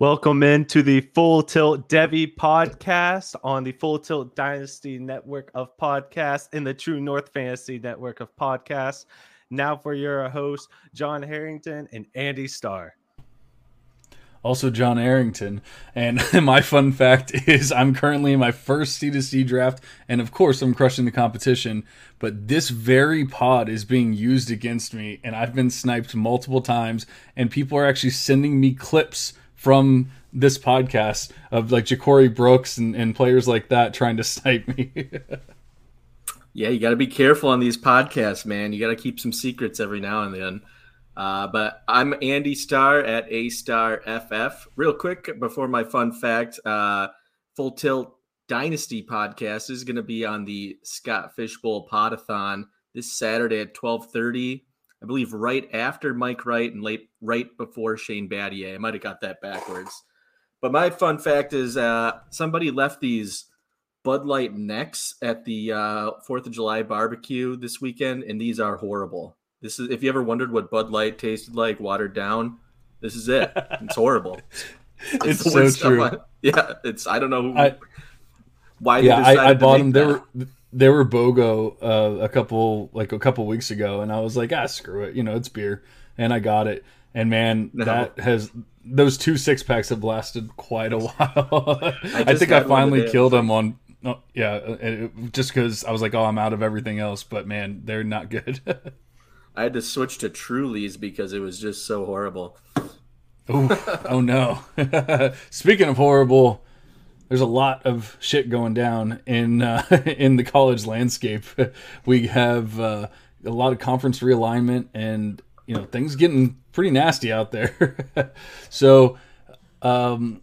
Welcome into the Full Tilt Devy podcast on the Full Tilt Dynasty network of podcasts in the True North Fantasy network of podcasts. Now for your hosts, John Arrington and Andy Starr. Also, John Arrington. And my fun fact is I'm currently in my first C2C draft, and of course, I'm crushing the competition. But this very pod is being used against me, and I've been sniped multiple times, and people are actually sending me clips from this podcast of like Ja'Corey Brooks and, and players like that trying to snipe me. yeah, you got to be careful on these podcasts, man. You got to keep some secrets every now and then. Uh, but I'm Andy Starr at A Star FF. Real quick before my fun fact, uh, Full Tilt Dynasty podcast is going to be on the Scott Fish Bowl Podathon this Saturday at 12:30 I believe right after Mike Wright and late right before Shane Battier. I might have got that backwards. But my fun fact is uh, somebody left these Bud Light necks at the uh, Fourth of July barbecue this weekend, and these are horrible. This is if you ever wondered what Bud Light tasted like, watered down. This is it. It's horrible. It's, it's so true. yeah, it's I don't know who, I, why. Yeah, I, I bought them. They were they were BOGO uh, a couple like a couple weeks ago, and I was like, ah, screw it, you know, it's beer, and I got it, and man, no. that has those two six packs have lasted quite a while. I, I, think I finally killed them on. Oh, yeah, it, just because I was like, oh, I'm out of everything else, but man, they're not good. I had to switch to Trulies because it was just so horrible. Ooh, oh no! Speaking of horrible, there's a lot of shit going down in uh, in the college landscape. We have uh, a lot of conference realignment, and you know things getting pretty nasty out there. so, um,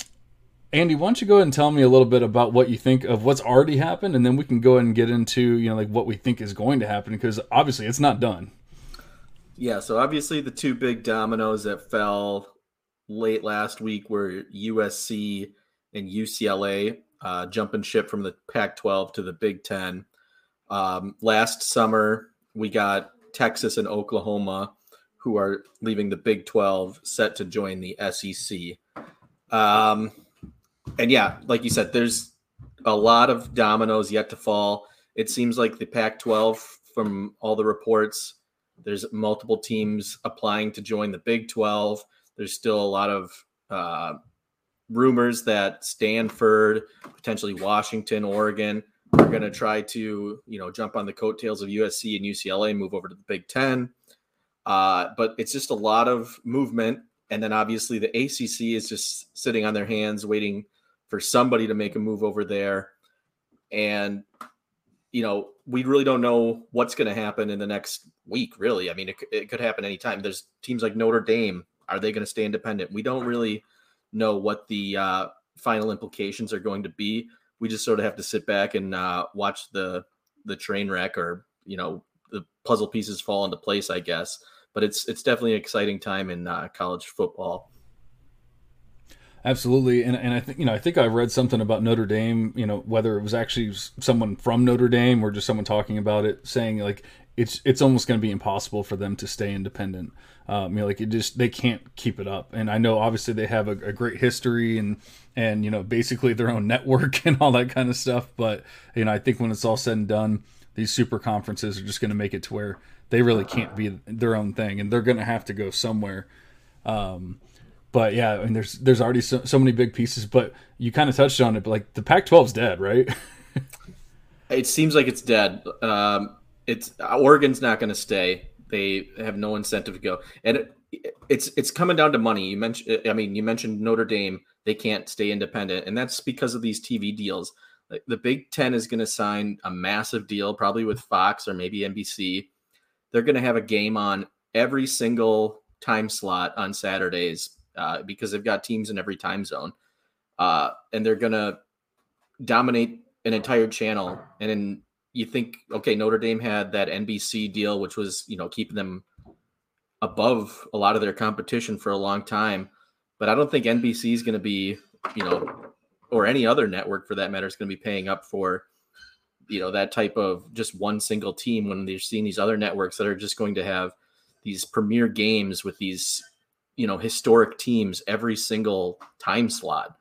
Andy, why don't you go ahead and tell me a little bit about what you think of what's already happened, and then we can go ahead and get into you know like what we think is going to happen because obviously it's not done. Yeah, so obviously the two big dominoes that fell late last week were USC and UCLA uh, jumping ship from the Pac 12 to the Big Ten. Um, last summer, we got Texas and Oklahoma, who are leaving the Big 12, set to join the SEC. Um, and yeah, like you said, there's a lot of dominoes yet to fall. It seems like the Pac 12, from all the reports, there's multiple teams applying to join the Big 12. There's still a lot of uh, rumors that Stanford, potentially Washington, Oregon are going to try to, you know, jump on the coattails of USC and UCLA, move over to the Big Ten. Uh, but it's just a lot of movement. And then obviously the ACC is just sitting on their hands, waiting for somebody to make a move over there. And, you know, we really don't know what's going to happen in the next week, really. I mean, it, it could happen anytime. There's teams like Notre Dame. Are they going to stay independent? We don't really know what the uh, final implications are going to be. We just sort of have to sit back and uh, watch the the train wreck, or you know, the puzzle pieces fall into place, I guess. But it's it's definitely an exciting time in uh, college football. Absolutely, and and I think you know I think I read something about Notre Dame. You know whether it was actually someone from Notre Dame or just someone talking about it, saying like it's it's almost going to be impossible for them to stay independent. Um, you know, like it just they can't keep it up. And I know obviously they have a, a, great history and and you know basically their own network and all that kind of stuff. But you know, I think when it's all said and done, these super conferences are just going to make it to where they really can't be their own thing, and they're going to have to go somewhere. Um, but yeah, I mean, there's there's already so, so many big pieces. But you kind of touched on it, but like the Pac-12's dead, right? it seems like it's dead. Um, it's Oregon's not going to stay. They have no incentive to go, and it, it's it's coming down to money. You mentioned, I mean, you mentioned Notre Dame. They can't stay independent, and that's because of these TV deals. Like The Big Ten is going to sign a massive deal, probably with Fox or maybe NBC. They're going to have a game on every single time slot on Saturdays uh, because they've got teams in every time zone, uh, and they're to dominate an entire channel. And in you think okay notre dame had that nbc deal which was you know keeping them above a lot of their competition for a long time but i don't think nbc is going to be you know or any other network for that matter is going to be paying up for you know that type of just one single team when they're seeing these other networks that are just going to have these premier games with these you know historic teams every single time slot.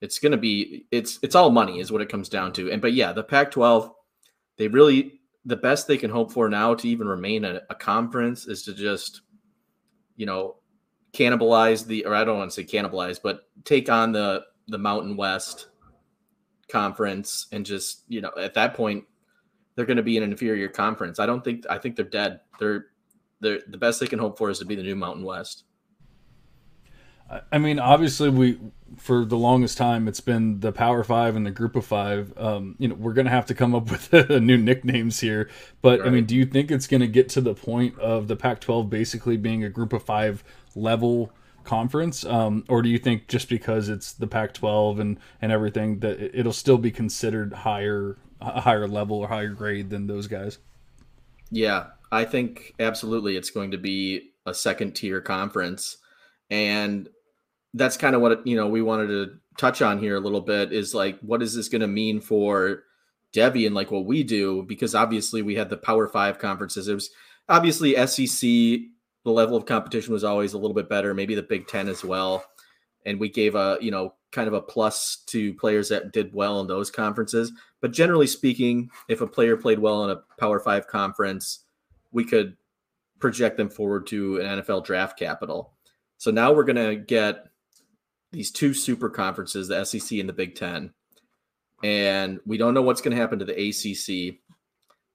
It's going to be it's it's all money is what it comes down to. And but yeah, the Pac-12 they really the best they can hope for now to even remain a, a conference is to just you know cannibalize the or I don't want to say cannibalize, but take on the the Mountain West conference and just you know at that point they're going to be an inferior conference. I don't think I think they're dead. They're they're the best they can hope for is to be the new Mountain West. I mean, obviously, we for the longest time it's been the Power Five and the Group of Five. Um, you know, we're gonna have to come up with new nicknames here. But right. I mean, do you think it's gonna get to the point of the Pac-12 basically being a Group of Five level conference, um, or do you think just because it's the Pac-12 and and everything that it'll still be considered higher, a higher level or higher grade than those guys? Yeah, I think absolutely it's going to be a second tier conference, and that's kind of what you know we wanted to touch on here a little bit is like what is this going to mean for Devy and like what we do because obviously we had the Power Five conferences. It was obviously SEC. The level of competition was always a little bit better. Maybe the Big Ten as well, and we gave a you know kind of a plus to players that did well in those conferences. But generally speaking, if a player played well in a Power Five conference, we could project them forward to an NFL draft capital. So now we're going to get these two super conferences, the SEC and the Big Ten. And we don't know what's going to happen to the ACC.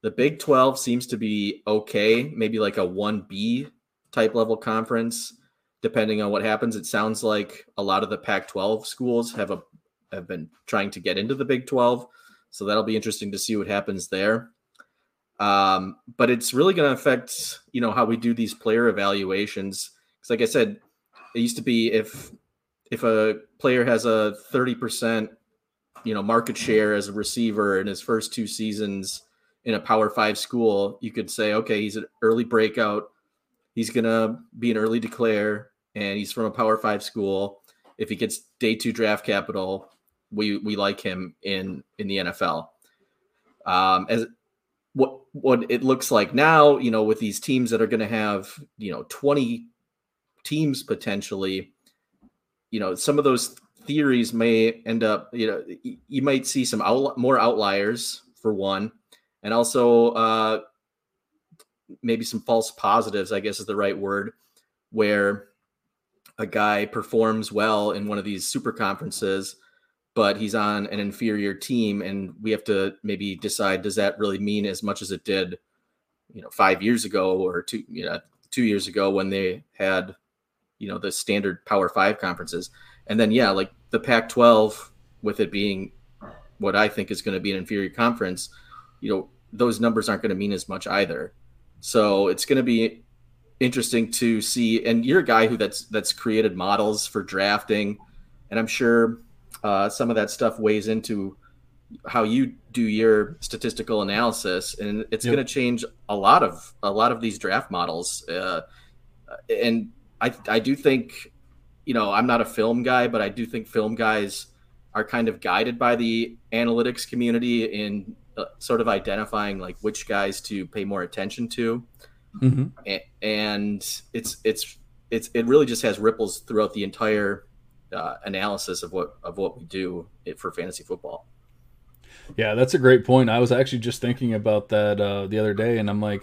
The Big 12 seems to be okay, maybe like a 1B type level conference, depending on what happens. It sounds like a lot of the Pac 12 schools have a have been trying to get into the Big 12. So that'll be interesting to see what happens there. Um, but it's really going to affect, you know, how we do these player evaluations. Because, like I said, it used to be if if a player has a 30% you know market share as a receiver in his first two seasons in a power five school you could say okay he's an early breakout. He's gonna be an early declare and he's from a power five school. If he gets day two draft capital we we like him in in the nfl um as what what it looks like now you know with these teams that are to have you know 20 teams potentially you know, some of those theories may end up, you know, you might see some out, more outliers for one, and also uh, maybe some false positives, I guess is the right word, where a guy performs well in one of these super conferences, but he's on an inferior team, and we have to maybe decide does that really mean as much as it did, you know, five years ago or two, you know, two years ago when they had you know the standard Power Five conferences, and then yeah, like the Pac-12 with it being what I think is going to be an inferior conference, you know those numbers aren't going to mean as much either. So it's going to be interesting to see. And you're a guy who that's that's created models for drafting, and I'm sure uh, some of that stuff weighs into how you do your statistical analysis, and it's yep. going to change a lot of a lot of these draft models. Uh, and I I do think, you know, I'm not a film guy, but I do think film guys are kind of guided by the analytics community in uh, sort of identifying like which guys to pay more attention to, mm-hmm. and, and it's it's it's it really just has ripples throughout the entire uh, analysis of what of what we do for fantasy football. Yeah, that's a great point. I was actually just thinking about that uh, the other day, and I'm like,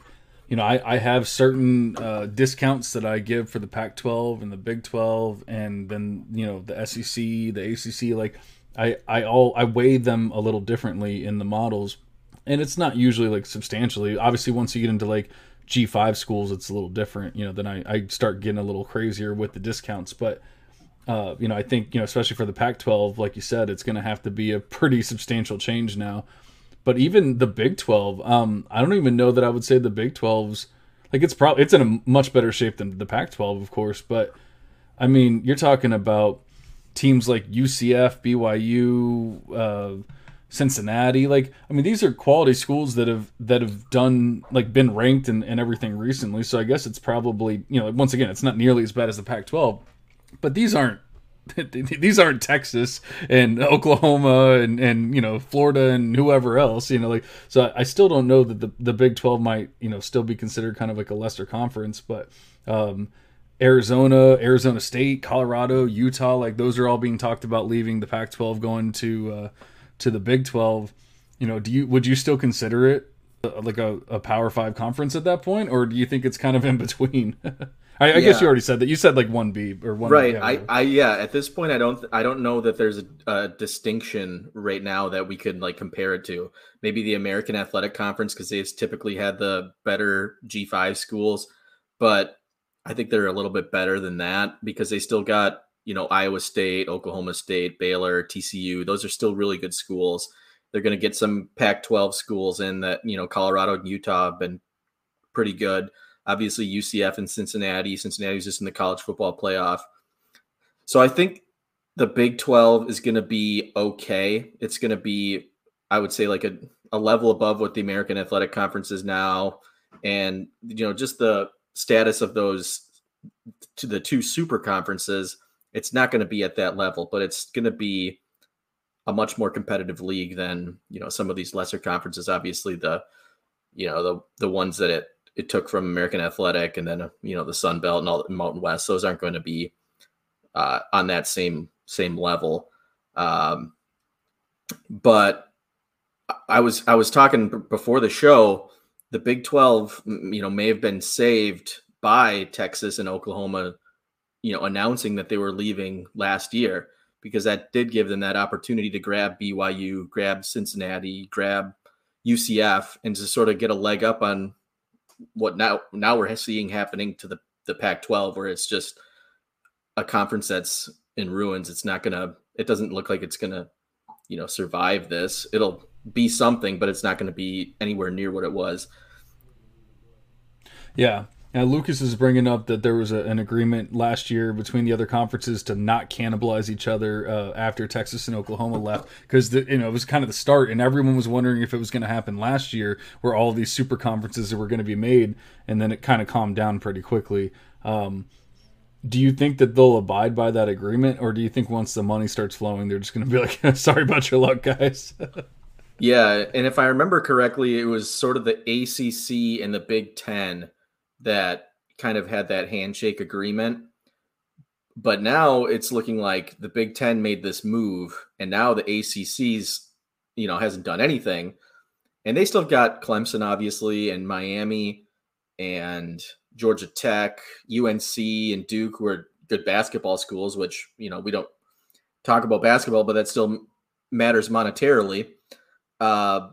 you know, I, I have certain uh, discounts that I give for the Pac 12 and the Big 12 and then, you know, the SEC, the ACC. Like, I, I all I weigh them a little differently in the models. And it's not usually like substantially. Obviously, once you get into like G5 schools, it's a little different, you know, then I, I start getting a little crazier with the discounts. But, uh, you know, I think, you know, especially for the Pac 12, like you said, it's going to have to be a pretty substantial change now but even the Big 12, um, I don't even know that I would say the Big 12's like it's probably it's in a much better shape than the Pac 12, of course. But I mean, you're talking about teams like UCF, BYU, uh, Cincinnati. Like, I mean, these are quality schools that have that have done like been ranked and, and everything recently. So I guess it's probably you know once again, it's not nearly as bad as the Pac 12, but these aren't these aren't Texas and Oklahoma and, and you know Florida and whoever else you know like so I still don't know that the, the Big 12 might you know still be considered kind of like a lesser conference but um Arizona, Arizona State, Colorado, Utah, like those are all being talked about leaving the Pac-12, going to uh, to the Big 12. You know, do you would you still consider it uh, like a, a Power Five conference at that point, or do you think it's kind of in between? I, I yeah. guess you already said that. You said like one B or one. Right. Yeah, I, I, yeah. At this point, I don't, I don't know that there's a, a, distinction right now that we could like compare it to. Maybe the American Athletic Conference because they've typically had the better G five schools, but I think they're a little bit better than that because they still got you know Iowa State, Oklahoma State, Baylor, TCU. Those are still really good schools. They're going to get some Pac twelve schools in that you know Colorado and Utah have been pretty good obviously UCF and Cincinnati. Cincinnati's just in the college football playoff. So I think the Big 12 is going to be okay. It's going to be, I would say, like a, a level above what the American Athletic Conference is now. And, you know, just the status of those to the two super conferences, it's not going to be at that level, but it's going to be a much more competitive league than, you know, some of these lesser conferences. Obviously, the, you know, the, the ones that it it took from American Athletic and then you know the Sun Belt and all the Mountain West. Those aren't going to be uh, on that same same level. Um, but I was I was talking before the show. The Big Twelve, you know, may have been saved by Texas and Oklahoma, you know, announcing that they were leaving last year because that did give them that opportunity to grab BYU, grab Cincinnati, grab UCF, and to sort of get a leg up on what now now we're seeing happening to the the Pac-12, where it's just a conference that's in ruins. It's not gonna. It doesn't look like it's gonna, you know, survive this. It'll be something, but it's not going to be anywhere near what it was. Yeah, now, Lucas is bringing up that there was a, an agreement last year between the other conferences to not cannibalize each other uh, after Texas and Oklahoma left, because you know it was kind of the start, and everyone was wondering if it was going to happen last year, where all these super conferences were going to be made, and then it kind of calmed down pretty quickly. Um, do you think that they'll abide by that agreement, or do you think once the money starts flowing, they're just going to be like, "Sorry about your luck, guys"? yeah, and if I remember correctly, it was sort of the ACC and the Big Ten that kind of had that handshake agreement. But now it's looking like the Big Ten made this move, and now the ACC's, you know, hasn't done anything. And they still got Clemson, obviously, and Miami, and Georgia Tech, UNC, and Duke, who are good basketball schools, which, you know, we don't talk about basketball, but that still matters monetarily. Uh,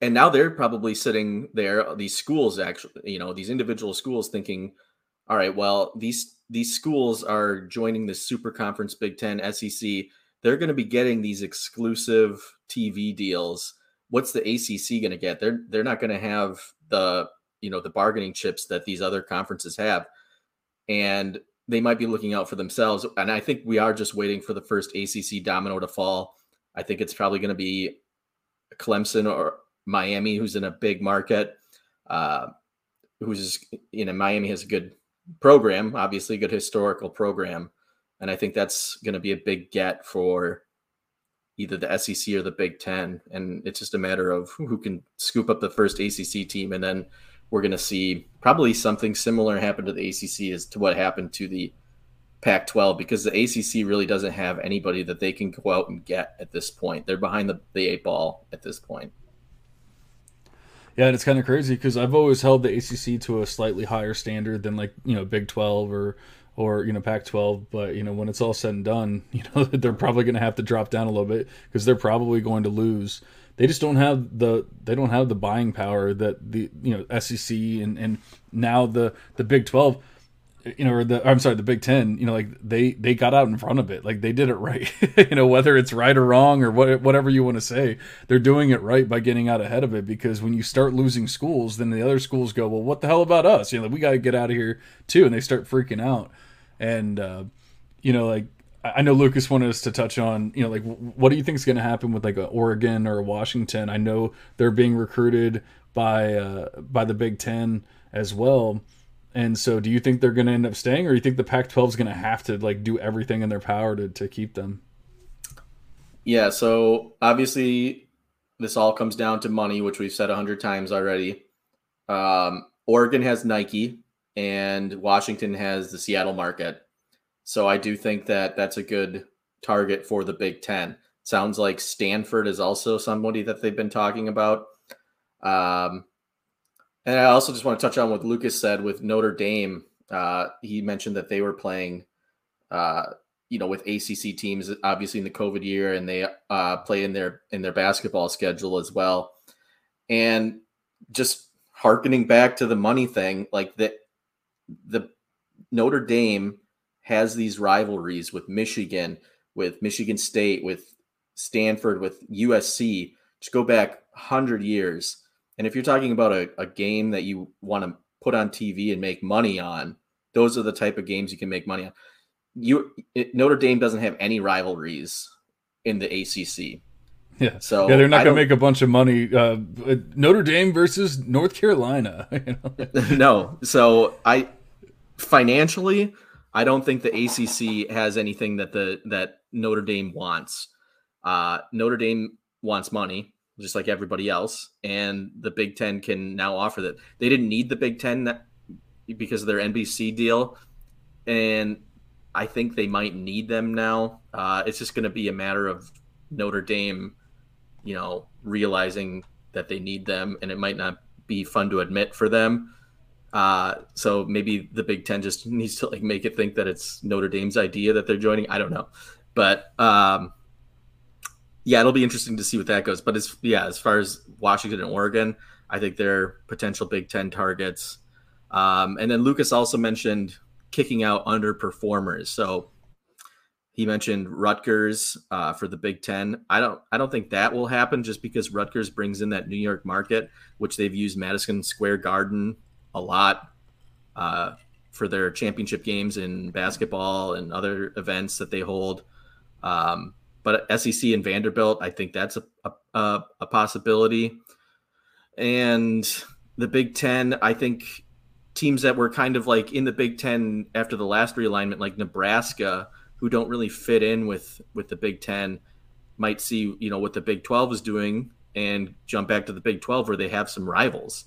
and now they're probably sitting there uh, these schools actually you know these individual schools thinking all right well these these schools are joining the super conference big 10 sec they're going to be getting these exclusive tv deals. What's the acc going to get? They're they're not going to have the you know the bargaining chips that these other conferences have. And they might be looking out for themselves and i think we are just waiting for the first acc domino to fall. I think it's probably going to be clemson or Miami, who's in a big market, uh, who's you know Miami has a good program, obviously a good historical program, and I think that's going to be a big get for either the SEC or the Big Ten, and it's just a matter of who can scoop up the first ACC team, and then we're going to see probably something similar happen to the ACC as to what happened to the Pac-12 because the ACC really doesn't have anybody that they can go out and get at this point. They're behind the, the eight ball at this point. Yeah, and it's kind of crazy because I've always held the ACC to a slightly higher standard than like you know Big Twelve or or you know Pac-12. But you know when it's all said and done, you know they're probably going to have to drop down a little bit because they're probably going to lose. They just don't have the they don't have the buying power that the you know SEC and and now the the Big Twelve you know, or the I'm sorry, the Big Ten, you know, like they they got out in front of it, like they did it right. you know, whether it's right or wrong or what, whatever you want to say, they're doing it right by getting out ahead of it. Because when you start losing schools, then the other schools go, well, what the hell about us? You know, we got to get out of here too, and they start freaking out. And uh, you know, like I know Lucas wanted us to touch on, you know, like what do you think is going to happen with like a Oregon or a Washington? I know they're being recruited by uh, by the Big Ten as well and so, do you think they're going to end up staying, or do you think the Pac-12 is going to have to like do everything in their power to to keep them? Yeah. So obviously, this all comes down to money, which we've said a hundred times already. Um, Oregon has Nike, and Washington has the Seattle market. So I do think that that's a good target for the Big Ten. Sounds like Stanford is also somebody that they've been talking about. Um, and I also just want to touch on what Lucas said with Notre Dame. Uh, he mentioned that they were playing, uh, you know, with ACC teams, obviously in the COVID year, and they uh, play in their in their basketball schedule as well. And just harkening back to the money thing, like that, the Notre Dame has these rivalries with Michigan, with Michigan State, with Stanford, with USC. Just go back hundred years and if you're talking about a, a game that you want to put on TV and make money on, those are the type of games you can make money on. You it, Notre Dame doesn't have any rivalries in the ACC. Yeah. So yeah, they're not going to make a bunch of money. Uh, Notre Dame versus North Carolina. You know? no. So I financially, I don't think the ACC has anything that the that Notre Dame wants. Uh, Notre Dame wants money just like everybody else. And the Big Ten can now offer that. They didn't need the Big Ten because of their NBC deal, and I think they might need them now. Uh, it's just going to be a matter of Notre Dame, you know, realizing that they need them, and it might not be fun to admit for them. Uh, so maybe the Big Ten just needs to like make it think that it's Notre Dame's idea that they're joining. I don't know, but um, yeah, it'll be interesting to see what that goes. But as yeah, as far as Washington and Oregon, I think they're potential Big Ten targets. Um, and then Lucas also mentioned kicking out underperformers. So he mentioned Rutgers uh, for the Big Ten. I don't I don't think that will happen just because Rutgers brings in that New York market, which they've used Madison Square Garden a lot uh, for their championship games in basketball and other events that they hold. Um, but SEC and Vanderbilt, I think that's a, a, a possibility. And the Big Ten, I think teams that were kind of like in the Big Ten after the last realignment, like Nebraska, who don't really fit in with with the Big Ten, might see you know what the Big Twelve is doing and jump back to the Big Twelve where they have some rivals.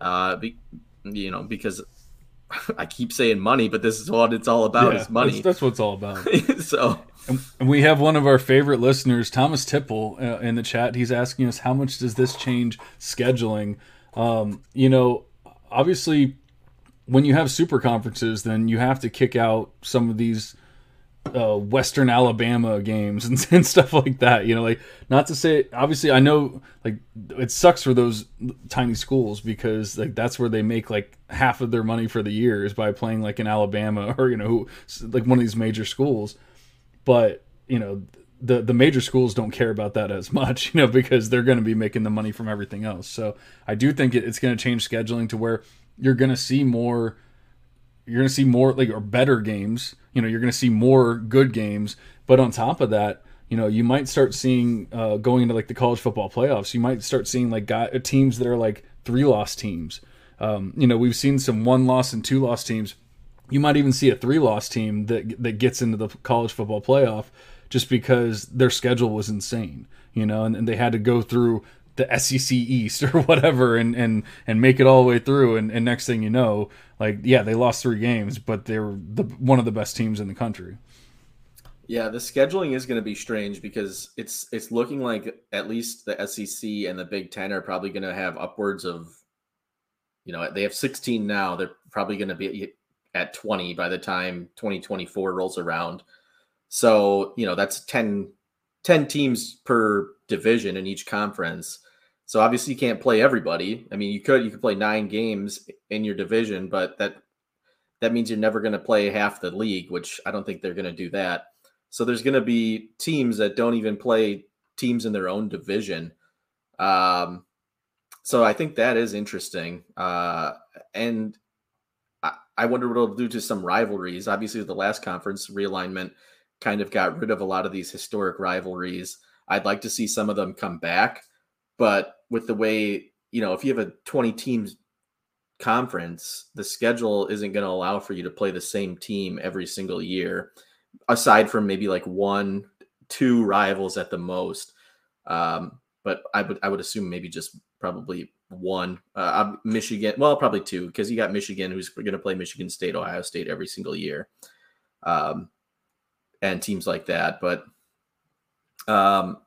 Uh, be, you know because I keep saying money, but this is what it's all about yeah, is money. That's, that's what it's all about. so and we have one of our favorite listeners, Thomas Tipple, uh, in the chat. He's asking us how much does this change scheduling? Um, you know, obviously, when you have super conferences, then you have to kick out some of these uh, Western Alabama games and, and, stuff like that. You know, like not to say obviously I know like it sucks for those tiny schools because like that's where they make like half of their money for the year is by playing like in Alabama or you know like one of these major schools but you know the the major schools don't care about that as much, you know, because they're going to be making the money from everything else. So I do think it, it's going to change scheduling to where you're going to see more, you're going to see more like or better games. You know, you're going to see more good games. But on top of that, you know, you might start seeing uh, going into like the college football playoffs. You might start seeing like guy, teams that are like three loss teams. Um, you know, we've seen some one loss and two loss teams you might even see a three loss team that that gets into the college football playoff just because their schedule was insane, you know, and, and they had to go through the SEC East or whatever and and and make it all the way through and, and next thing you know, like yeah, they lost three games, but they're the one of the best teams in the country. Yeah, the scheduling is going to be strange because it's it's looking like at least the SEC and the Big 10 are probably going to have upwards of you know, they have 16 now. They're probably going to be at 20 by the time 2024 rolls around. So, you know, that's 10, 10 teams per division in each conference. So obviously you can't play everybody. I mean, you could you could play 9 games in your division, but that that means you're never going to play half the league, which I don't think they're going to do that. So there's going to be teams that don't even play teams in their own division. Um, so I think that is interesting. Uh, and I wonder what it'll do to some rivalries. Obviously, the last conference realignment kind of got rid of a lot of these historic rivalries. I'd like to see some of them come back, but with the way you know, if you have a 20 teams conference, the schedule isn't going to allow for you to play the same team every single year, aside from maybe like one, two rivals at the most. Um, but I would I would assume maybe just probably one. Uh, Michigan, well, probably two, because you got Michigan, who's going to play Michigan State, Ohio State every single year, um, and teams like that. But um,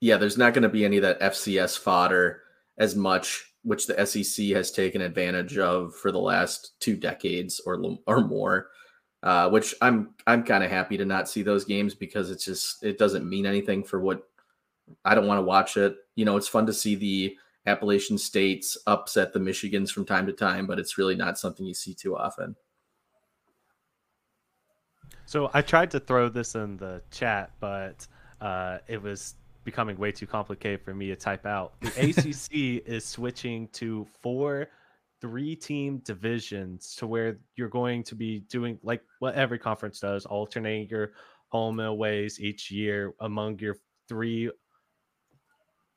yeah, there's not going to be any of that FCS fodder as much, which the SEC has taken advantage of for the last two decades or or more. Uh, which I'm I'm kind of happy to not see those games because it's just it doesn't mean anything for what I don't want to watch it. You know, it's fun to see the Appalachian states upset the Michigans from time to time, but it's really not something you see too often. So I tried to throw this in the chat, but uh, it was becoming way too complicated for me to type out. The ACC is switching to four three team divisions to where you're going to be doing like what every conference does, alternating your home and aways each year among your three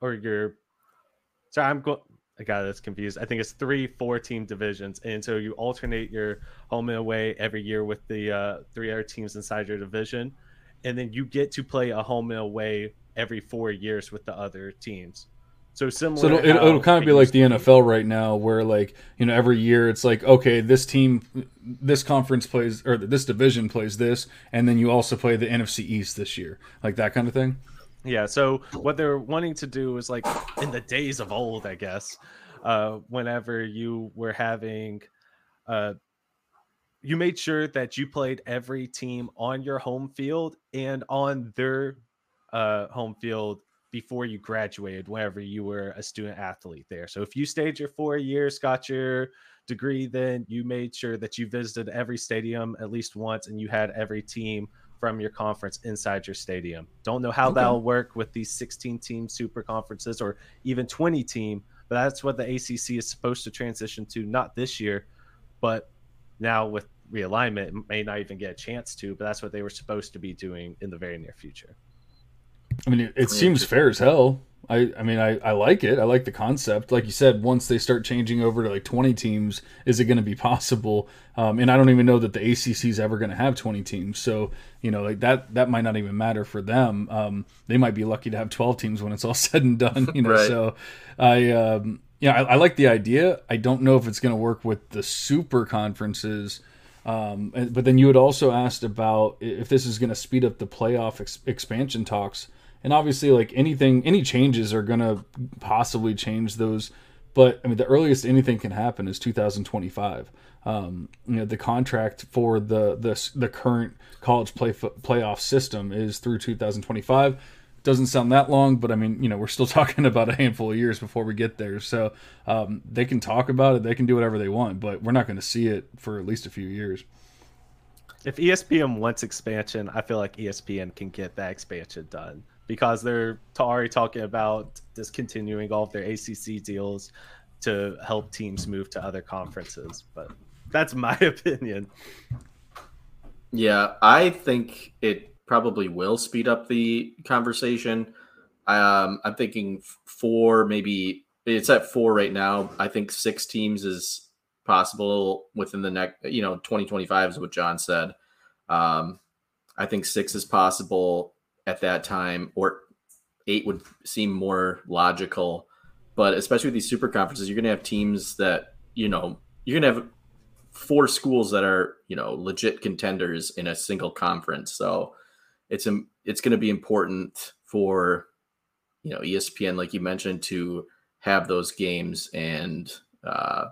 or your sorry, I'm going I got this confused. I think it's three four team divisions. And so you alternate your home and away every year with the uh, three other teams inside your division. And then you get to play a home and away every four years with the other teams. So similar. So it'll, it'll, it'll kind of be like the NFL right now, where like you know every year it's like okay, this team, this conference plays or this division plays this, and then you also play the NFC East this year, like that kind of thing. Yeah. So what they're wanting to do is like in the days of old, I guess, uh, whenever you were having, uh, you made sure that you played every team on your home field and on their uh, home field before you graduated, whenever you were a student athlete there. So if you stayed your four years, got your degree, then you made sure that you visited every stadium at least once and you had every team from your conference inside your stadium. Don't know how okay. that'll work with these 16 team super conferences or even 20 team, but that's what the ACC is supposed to transition to, not this year, but now with realignment, may not even get a chance to, but that's what they were supposed to be doing in the very near future. I mean, it, it seems fair as hell. I, I mean, I, I like it. I like the concept. Like you said, once they start changing over to like 20 teams, is it going to be possible? Um, and I don't even know that the ACC is ever going to have 20 teams. So, you know, like that, that might not even matter for them. Um, they might be lucky to have 12 teams when it's all said and done, you know? right. So I, um, yeah, I, I, like the idea. I don't know if it's going to work with the super conferences. Um, but then you had also asked about if this is going to speed up the playoff ex- expansion talks. And obviously like anything any changes are going to possibly change those. But i mean the earliest anything can happen is 2025 um, you know the contract for the the, the current college play playoff system is through 2025 doesn't sound that long but i mean you know we're still talking about a handful of years before we get there so um, they can talk about it they can do whatever they want but we're not going to see it for at least a few years if espn wants expansion i feel like espn can get that expansion done because they're already talking about discontinuing all of their ACC deals to help teams move to other conferences. But that's my opinion. Yeah, I think it probably will speed up the conversation. Um, I'm thinking four, maybe it's at four right now. I think six teams is possible within the next, you know, 2025 is what John said. Um, I think six is possible at that time, or eight would seem more logical. But especially with these super conferences, you're going to have teams that, you know, you're going to have four schools that are, you know, legit contenders in a single conference. So it's it's going to be important for, you know, ESPN, like you mentioned, to have those games and, uh,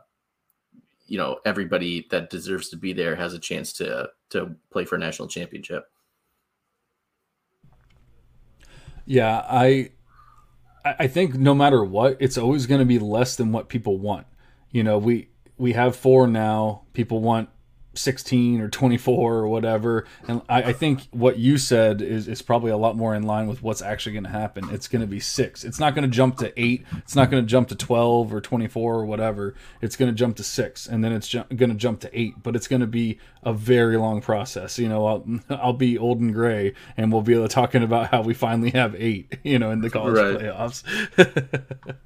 you know, everybody that deserves to be there has a chance to to play for a national championship. Yeah, I I think no matter what, it's always going to be less than what people want. You know, we we have four now. People want 16 or 24 or whatever. And I, I, think what you said is, is probably a lot more in line with what's actually going to happen. It's going to be six. It's not going to jump to eight. It's not going to jump to 12 or 24 or whatever. It's going to jump to six and then it's ju- going to jump to eight, but it's going to be a very long process. You know, I'll, I'll be old and gray and we'll be talking about how we finally have eight, you know, in the college right. playoffs.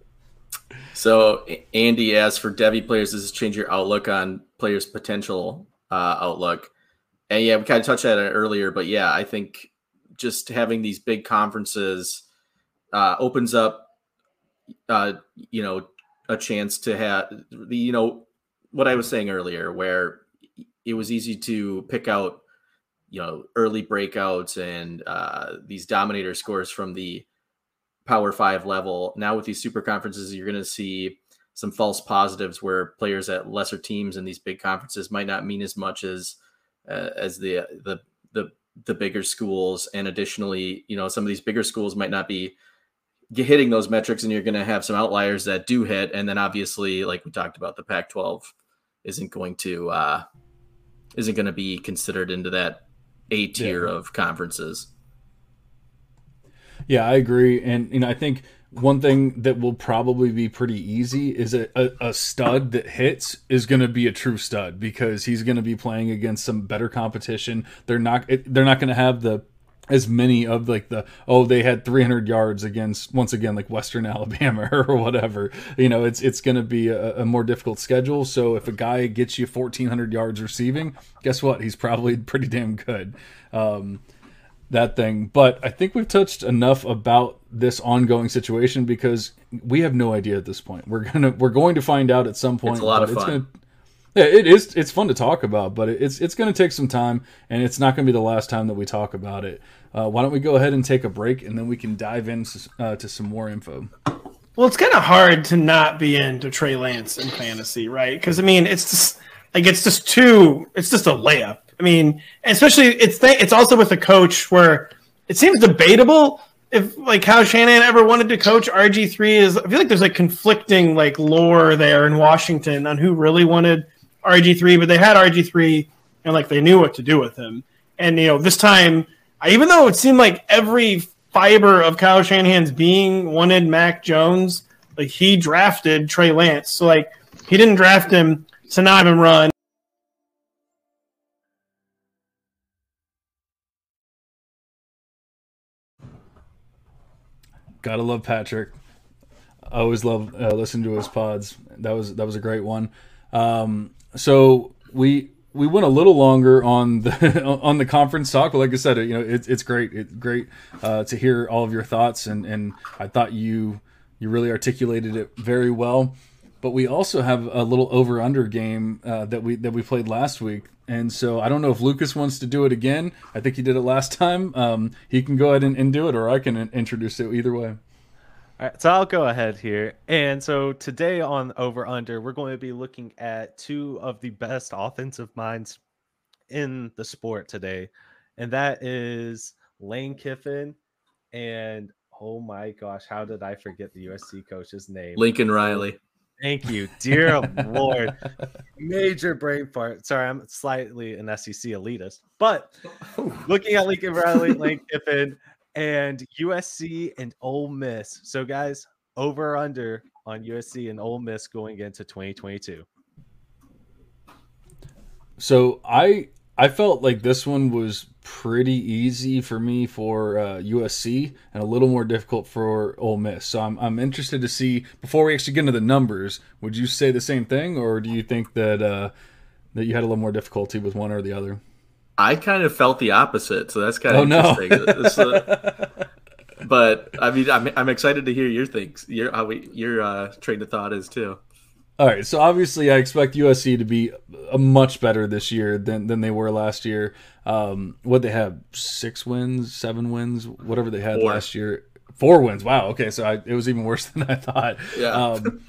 so Andy asks for Devy players, does this change your outlook on players' potential uh, outlook. And yeah, we kind of touched on it earlier, but yeah, I think just having these big conferences uh, opens up uh, you know, a chance to have the, you know, what I was saying earlier, where it was easy to pick out, you know, early breakouts and uh, these dominator scores from the Power Five level. Now with these super conferences, you're going to see some false positives where players at lesser teams in these big conferences might not mean as much as uh, as the the the the bigger schools. And additionally you know some of these bigger schools might not be hitting those metrics and you're going to have some outliers that do hit. And then obviously like we talked about the pac 12 isn't going to uh isn't going to be considered into that a tier yeah. of conferences. Yeah i agree. And you know i think one thing that will probably be pretty easy is a, a, a stud that hits is going to be a true stud because he's going to be playing against some better competition. They're not they're not going to have the as many of like the oh they had 300 yards against once again like Western Alabama or whatever. You know, it's it's going to be a, a, more difficult schedule. So if a guy gets you 1400 yards receiving, guess what? He's probably pretty damn good. Um, that thing. But I think we've touched enough about this ongoing situation because we have no idea at this point. We're gonna we're going to find out at some point. It's a lot of fun. Gonna, yeah, it is. It's fun to talk about, but it's it's going to take some time, and it's not going to be the last time that we talk about it. Uh, why don't we go ahead and take a break, and then we can dive into uh, to some more info. Well, it's kind of hard to not be into Trey Lance in fantasy, right? Because I mean, it's just like it's just too. It's just a layup I mean, especially it's th- it's also with a coach where it seems debatable if like how Shanahan ever wanted to coach RG three is. I feel like there's like conflicting like lore there in Washington on who really wanted RG three, but they had RG three and like they knew what to do with him. And you know, this time, even though it seemed like every fiber of Kyle Shanahan's being wanted Mac Jones, like he drafted Trey Lance. So like he didn't draft him to not even run. Gotta love Patrick. I always love uh, listening to his pods. That was that was a great one. Um, so we we went a little longer on the on the conference talk, but like I said, you know, it's it's great. It's great uh, to hear all of your thoughts, and and I thought you you really articulated it very well. But we also have a little over under game uh, that we that we played last week, and so I don't know if Lucas wants to do it again. I think he did it last time. Um, he can go ahead and, and do it, or I can introduce it either way. All right, so I'll go ahead here. And so today on Over Under, we're going to be looking at two of the best offensive minds in the sport today. And that is Lane Kiffin and oh my gosh, how did I forget the USC coach's name? Lincoln Riley. Thank you, dear Lord. Major brain fart. Sorry, I'm slightly an SEC elitist, but looking at Lincoln Riley, Lane Kiffin, and USC and Ole Miss. So, guys, over under on USC and Ole Miss going into 2022. So I I felt like this one was pretty easy for me for uh, USC and a little more difficult for Ole Miss. So I'm, I'm interested to see before we actually get into the numbers. Would you say the same thing, or do you think that uh, that you had a little more difficulty with one or the other? I kind of felt the opposite, so that's kind of oh, interesting. No. uh, but I mean, I'm, I'm excited to hear your things, your how we, your uh, train of thought is too. All right, so obviously I expect USC to be a much better this year than than they were last year. Um, what they have six wins, seven wins, whatever they had Four. last year. Four wins. Wow. Okay, so I, it was even worse than I thought. Yeah. Um,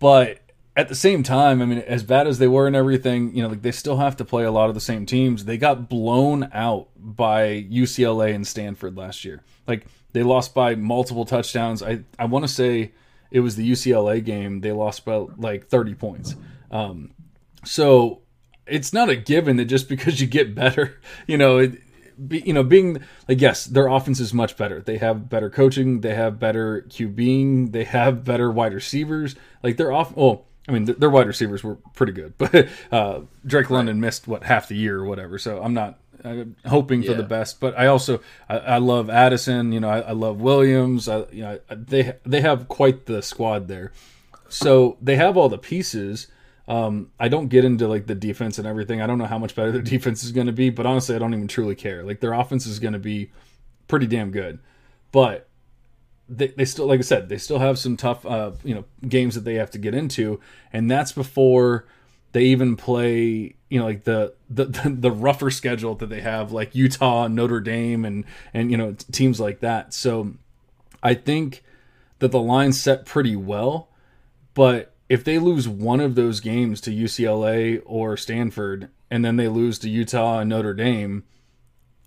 but at the same time, I mean, as bad as they were and everything, you know, like they still have to play a lot of the same teams. They got blown out by UCLA and Stanford last year. Like they lost by multiple touchdowns. I I want to say it was the UCLA game. They lost by like 30 points. Um, so it's not a given that just because you get better, you know, it, be, you know, being like yes, their offense is much better. They have better coaching. They have better QBing. They have better wide receivers. Like they're off. Well, I mean, their wide receivers were pretty good, but uh, Drake London missed what half the year or whatever. So I'm not I'm hoping for yeah. the best. But I also I, I love Addison. You know, I, I love Williams. I, you know, they they have quite the squad there. So they have all the pieces. Um, I don't get into like the defense and everything. I don't know how much better their defense is going to be, but honestly, I don't even truly care. Like their offense is going to be pretty damn good. But they, they still like I said they still have some tough uh, you know games that they have to get into, and that's before they even play you know like the, the the rougher schedule that they have like Utah, Notre Dame, and and you know teams like that. So I think that the line set pretty well, but if they lose one of those games to UCLA or Stanford, and then they lose to Utah and Notre Dame,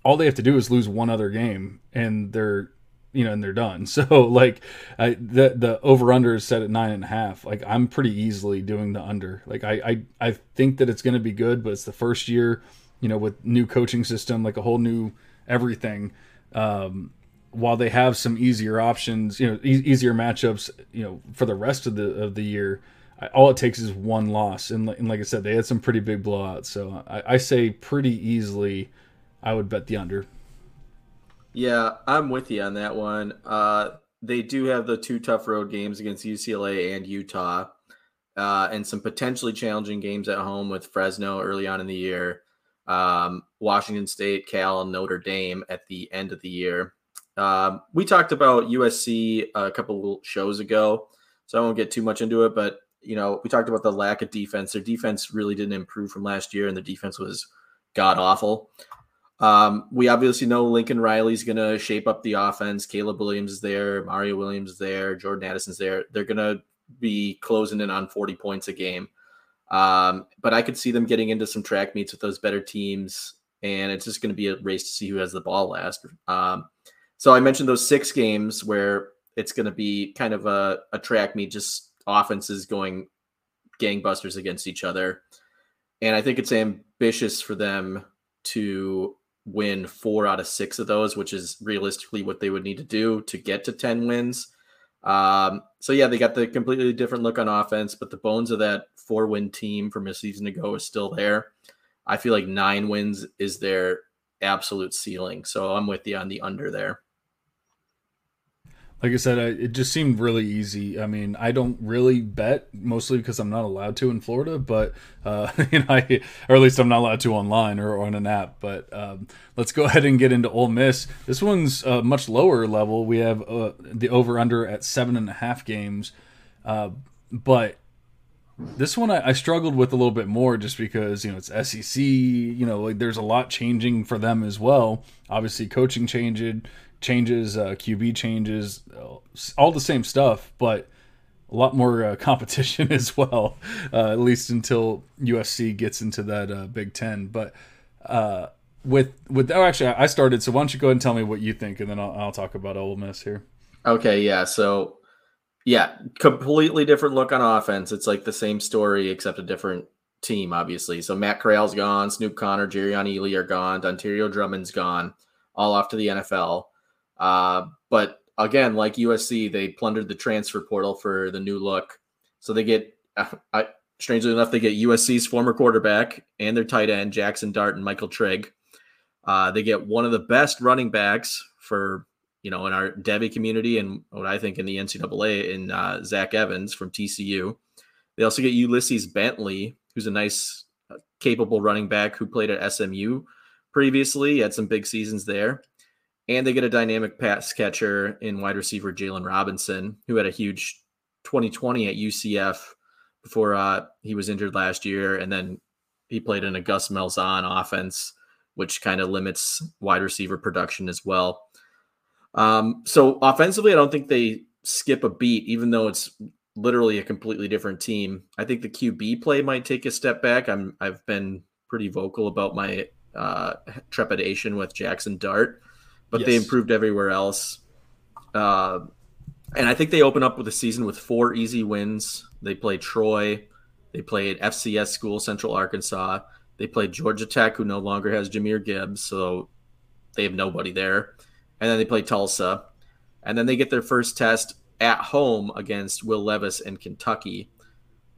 all they have to do is lose one other game, and they're you know, and they're done. So like, I, the the over under is set at nine and a half. Like I'm pretty easily doing the under. Like I I, I think that it's going to be good, but it's the first year, you know, with new coaching system, like a whole new everything. Um, while they have some easier options, you know, e- easier matchups, you know, for the rest of the of the year, I, all it takes is one loss. And, and, like I said, they had some pretty big blowouts. So I, I say pretty easily, I would bet the under. Yeah, I'm with you on that one. Uh, they do have the two tough road games against UCLA and Utah, uh, and some potentially challenging games at home with Fresno early on in the year, um, Washington State, Cal, and Notre Dame at the end of the year. Um, we talked about USC a couple shows ago, so I won't get too much into it. But you know, we talked about the lack of defense. Their defense really didn't improve from last year, and the defense was god awful. Um, we obviously know Lincoln Riley's going to shape up the offense. Caleb Williams is there, Mario Williams is there, Jordan Addison's there. They're going to be closing in on 40 points a game. Um, but I could see them getting into some track meets with those better teams, and it's just going to be a race to see who has the ball last. Um, so I mentioned those six games where it's going to be kind of a, a track meet, just offenses going gangbusters against each other. And I think it's ambitious for them to win four out of six of those, which is realistically what they would need to do to get to 10 wins. Um, so yeah, they got the completely different look on offense, but the bones of that four win team from a season ago is still there. I feel like nine wins is their absolute ceiling. So I'm with you on the under there like I said, I, it just seemed really easy. I mean, I don't really bet mostly because I'm not allowed to in Florida, but uh, you know, I, or at least I'm not allowed to online or on an app. But um, let's go ahead and get into Ole Miss. This one's much lower level. We have uh, the over under at seven and a half games, uh, but this one I, I, struggled with a little bit more just because you know it's SEC. You know, like there's a lot changing for them as well. Obviously, coaching changed changes, uh, QB changes, all the same stuff, but a lot more uh, competition as well. Uh, at least until USC gets into that uh, Big Ten. But uh, with with oh, actually, I started. So why don't you go ahead and tell me what you think, and then I'll, I'll talk about Ole Miss here. Okay, yeah. So yeah, completely different look on offense. It's like the same story except a different team, obviously. So Matt Corral's gone, Snoop Conner, Jerrion Ealy are gone, Dontario Drummond's gone, all off to the NFL. Uh, but again, like USC, they plundered the transfer portal for the new look. So they get, I, strangely enough, they get USC's former quarterback and their tight end, Jackson Dart and Michael Trigg. Uh, they get one of the best running backs for, you know, in our Devy community and what I think in the NCAA in uh, Zach Evans from TCU. They also get Ulysses Bentley, who's a nice, uh, capable running back who played at SMU previously. He had some big seasons there and they get a dynamic pass catcher in wide receiver Jaylon Robinson, who had a huge 2020 at UCF before uh, he was injured last year, and then he played in a Gus Malzahn offense, which kind of limits wide receiver production as well. Um, so offensively, I don't think they skip a beat, even though it's literally a completely different team. I think the QB play might take a step back. I'm I've been pretty vocal about my uh, trepidation with Jackson Dart but yes. they improved everywhere else. Uh, and I think they open up with a season with four easy wins. They play Troy, they played FCS school Central Arkansas, they played Georgia Tech, who no longer has Jahmyr Gibbs, so they have nobody there, and then they play Tulsa, and then they get their first test at home against Will Levis in Kentucky.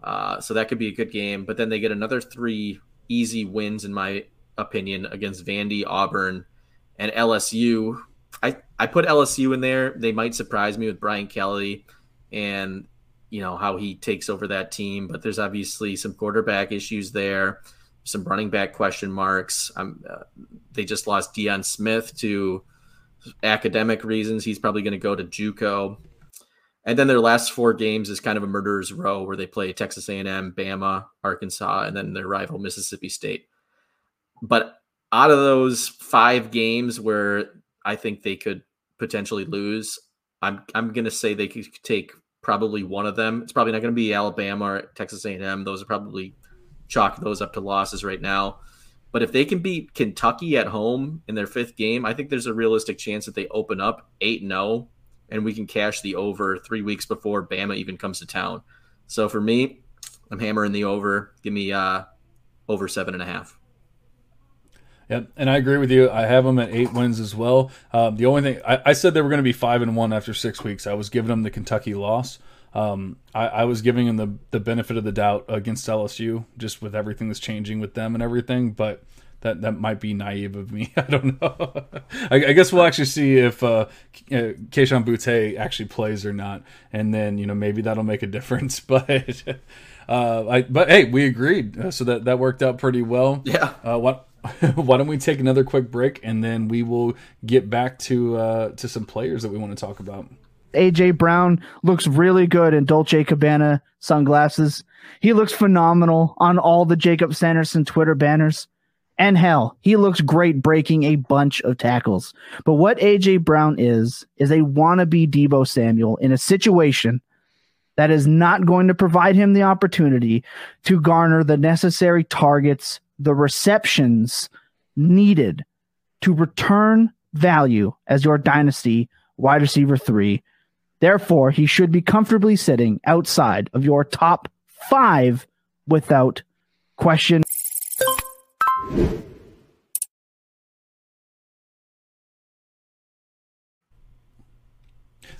Uh, so that could be a good game. But then they get another three easy wins, in my opinion, against Vandy, Auburn, and LSU. I, I put LSU in there. They might surprise me with Brian Kelly and you know how he takes over that team, but there's obviously some quarterback issues there, some running back question marks. Uh, they just lost Deion Smith to academic reasons, he's probably going to go to JUCO. And then their last four games is kind of a murderer's row where they play Texas A&M, Bama, Arkansas, and then their rival Mississippi State. But out of those five games where I think they could potentially lose, I'm I'm to say they could take probably one of them. It's probably not to be Alabama or Texas A&M. Those are probably chalk those up to losses right now. But if they can beat Kentucky at home in their fifth game, I think there's a realistic chance that they open up 8 0 and we can cash the over three weeks before Bama even comes to town. So for me, I'm hammering the over. Give me uh, over seven and a half. Yep, and I agree with you. I have them at eight wins as well. Um, the only thing I, I said they were going to be five and one after six weeks. I was giving them the Kentucky loss. Um, I, I, was giving them the, the benefit of the doubt against LSU, just with everything that's changing with them and everything. But that that might be naive of me. I don't know. I, I, guess we'll actually see if uh, uh Kayshon Boutte actually plays or not, and then you know maybe that'll make a difference. But uh, I but hey, we agreed, so that that worked out pretty well. Yeah. Uh, what? Why don't we take another quick break and then we will get back to uh, to some players that we want to talk about. AJ Brown looks really good in Dolce Gabbana sunglasses. He looks phenomenal on all the Jacob Sanderson Twitter banners. And hell, he looks great breaking a bunch of tackles. But what AJ Brown is, is a wannabe Deebo Samuel in a situation that is not going to provide him the opportunity to garner the necessary targets, the receptions needed to return value as your dynasty wide receiver three. Therefore, he should be comfortably sitting outside of your top five without question.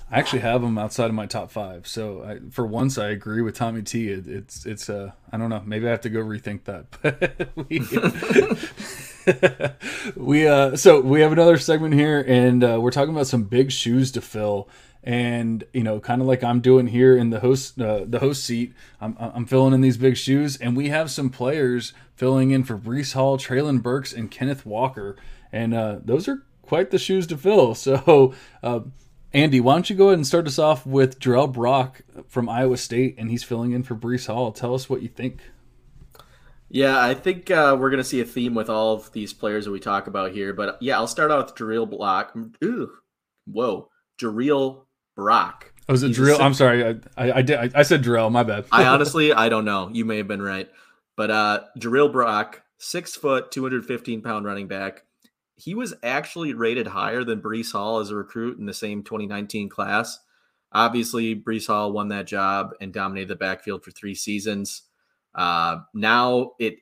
I actually have them outside of my top five. So I, for once, I agree with Tommy T. It, it's it's uh I don't know. Maybe I have to go rethink that. But we, we uh so we have another segment here, and uh, we're talking about some big shoes to fill. And you know, kind of like I'm doing here in the host uh, the host seat, I'm I'm filling in these big shoes, and we have some players filling in for Breece Hall, Treylon Burks, and Kenneth Walker, and uh, those are quite the shoes to fill. So. Uh, Andy, why don't you go ahead and start us off with Jirehl Brock from Iowa State, and he's filling in for Breece Hall. Tell us what you think. Yeah, I think uh, we're going to see a theme with all of these players that we talk about here. But yeah, I'll start out with Jirehl Brock. Ooh, whoa, Jirehl Brock. Oh, was it Drill? I'm sorry, I, I, I did. I, I, said Drill. My bad. I honestly, I don't know. You may have been right, but uh, Jirehl Brock, six foot, 215 pound running back, he was actually rated higher than Breece Hall as a recruit in the same 2019 class. Obviously, Breece Hall won that job and dominated the backfield for three seasons. Uh, now, it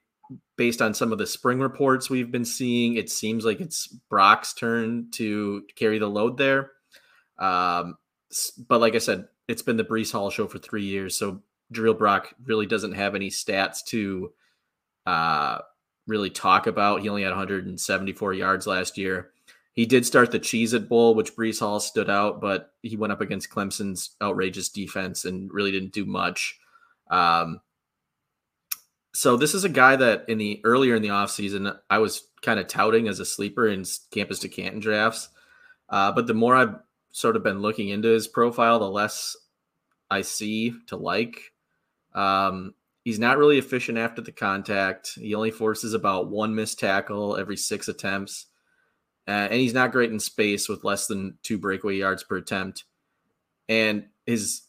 based on some of the spring reports we've been seeing, it seems like it's Brock's turn to carry the load there. Um, but like I said, it's been the Breece Hall show for three years, so Drill Brock really doesn't have any stats to uh, really talk about. He only had 174 yards last year. He did start the Cheez It Bowl, which Breece Hall stood out, but he went up against Clemson's outrageous defense and really didn't do much. Um, so this is a guy that in the earlier in the offseason, I was kind of touting as a sleeper in campus to Canton drafts. Uh, but the more I've sort of been looking into his profile, the less I see to like. Um, He's not really efficient after the contact. He only forces about one missed tackle every six attempts. Uh, and he's not great in space with less than two breakaway yards per attempt. And his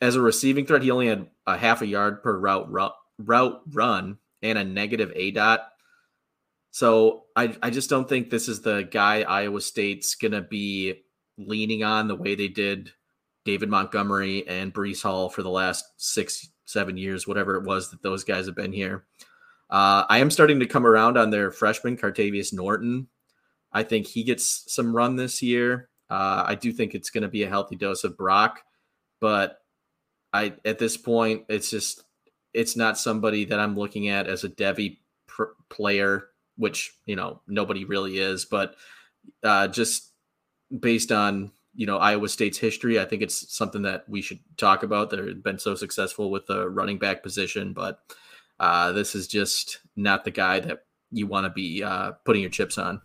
as a receiving threat, he only had a half a yard per route route, route run and a negative A dot. So I I just don't think this is the guy Iowa State's gonna be leaning on the way they did David Montgomery and Breece Hall for the last six seven years, whatever it was that those guys have been here. Uh, I am starting to come around on their freshman Cartevious Norton. I think he gets some run this year. Uh, I do think it's going to be a healthy dose of Brock, but I at this point it's just it's not somebody that I'm looking at as a Devy pr- player, which you know nobody really is, but uh, just based on you know Iowa State's history. I think it's something that we should talk about. They've been so successful with the running back position, but uh, this is just not the guy that you want to be uh, putting your chips on.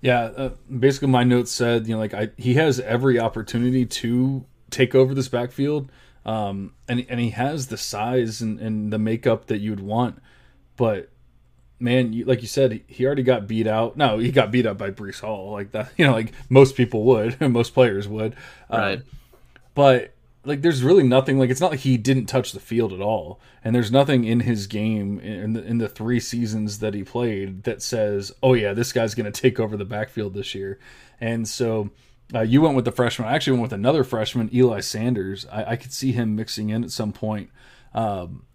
Yeah, uh, basically my notes said, you know, like I he has every opportunity to take over this backfield, um, and and he has the size and, and the makeup that you'd want, but man, you, like you said, he already got beat out. No, he got beat up by Breece Hall, like that. You know, like most people would, most players would. Right. Um, but like, there's really nothing. Like, it's not like he didn't touch the field at all, and there's nothing in his game in the, in the three seasons that he played that says, "Oh yeah, this guy's going to take over the backfield this year." And so. Uh, you went with the freshman. I actually went with another freshman, Eli Sanders. I, I could see him mixing in at some point. Um,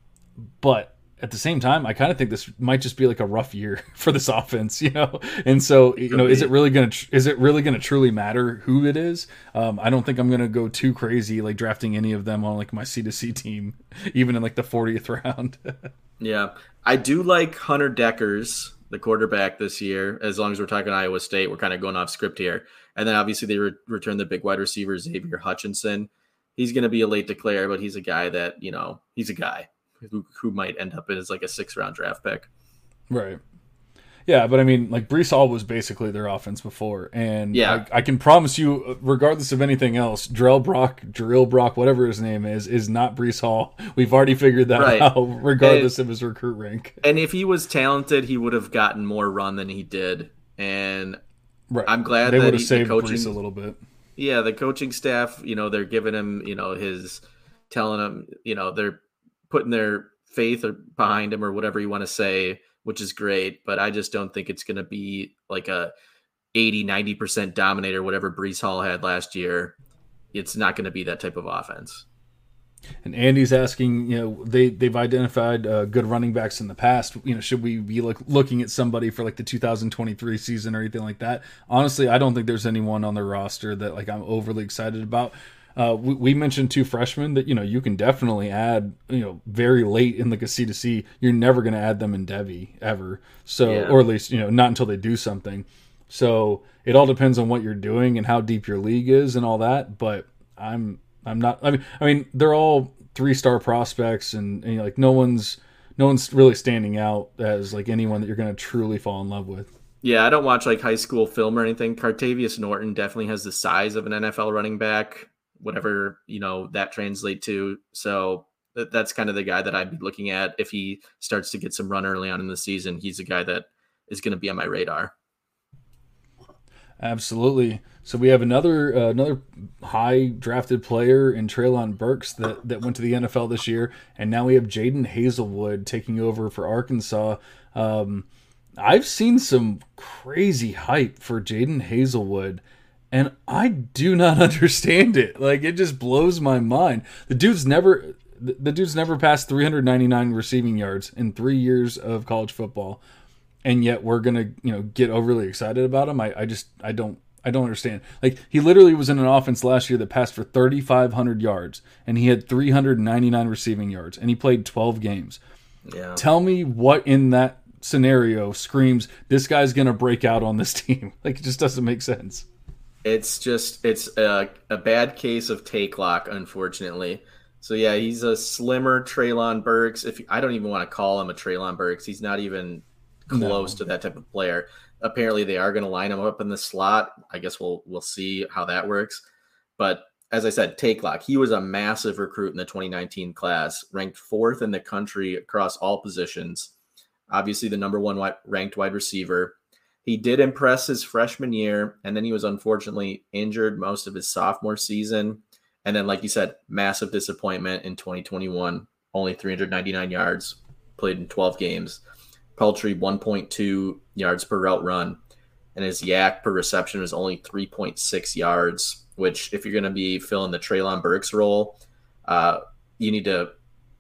but at the same time, I kind of think this might just be like a rough year for this offense, you know. And so, you know, is it really gonna is it really gonna truly matter who it is? Um, I don't think I'm gonna go too crazy like drafting any of them on like my C to C team, even in like the 40th round. yeah, I do like Hunter Dekkers, the quarterback this year. As long as we're talking Iowa State, we're kind of going off script here. And then obviously they re- return the big wide receiver Xavier Hutchinson. He's going to be a late declare, but he's a guy that you know he's a guy who, who might end up as like a six round draft pick. Right. Yeah, but I mean, like Breece Hall was basically their offense before, and yeah, I, I can promise you, regardless of anything else, Drill Brock, Drill Brock, whatever his name is, is not Breece Hall. We've already figured that right. out, regardless and, of his recruit rank. And if he was talented, he would have gotten more run than he did, and right. I'm glad they would have saved coaching, Breece a little bit. Yeah, the coaching staff, you know, they're giving him, you know, his telling him, you know, they're putting their faith or behind him or whatever you want to say, which is great. But I just don't think it's going to be like a 80, 90% dominator, whatever Breece Hall had last year. It's not going to be that type of offense. And Andy's asking, you know, they they've identified uh, good running backs in the past. You know, should we be like looking at somebody for like the 2023 season or anything like that? Honestly, I don't think there's anyone on their roster that like I'm overly excited about. Uh, we, we, mentioned two freshmen that you know you can definitely add you know very late in like a C to C. You're never going to add them in Devy ever. So yeah. or at least you know not until they do something. So it all depends on what you're doing and how deep your league is and all that. But I'm I'm not. I mean I mean they're all three star prospects and, and like no one's no one's really standing out as like anyone that you're going to truly fall in love with. Yeah, I don't watch like high school film or anything. Cartevious Norton definitely has the size of an NFL running back whatever you know that translate to. So that's kind of the guy that I'd be looking at if he starts to get some run early on in the season. He's a guy that is going to be on my radar. Absolutely. So we have another uh, another high drafted player in Treylon Burks that that went to the NFL this year, and now we have Jadon Haselwood taking over for Arkansas. Um, I've seen some crazy hype for Jadon Haselwood and I do not understand it. Like it just blows my mind. The dude's never the dude's never passed 399 receiving yards in 3 years of college football. And yet we're going to, you know, get overly excited about him. I, I just I don't I don't understand. Like he literally was in an offense last year that passed for 3500 yards and he had 399 receiving yards and he played 12 games. Yeah. Tell me what in that scenario screams this guy's going to break out on this team. Like it just doesn't make sense. It's just it's a, a bad case of take lock, unfortunately. So yeah, he's a slimmer Treylon Burks. If I don't even want to call him a Treylon Burks, he's not even close no. to that type of player. Apparently, they are going to line him up in the slot. I guess we'll we'll see how that works. But as I said, take lock. He was a massive recruit in the 2019 class, ranked fourth in the country across all positions. Obviously, the number one ranked wide receiver. He did impress his freshman year, and then he was unfortunately injured most of his sophomore season. And then, like you said, massive disappointment in 2021. Only 399 yards, played in 12 games. Paltry 1.2 yards per route run, and his YAC per reception was only 3.6 yards. Which, if you're going to be filling the Treylon Burks role, uh, you need to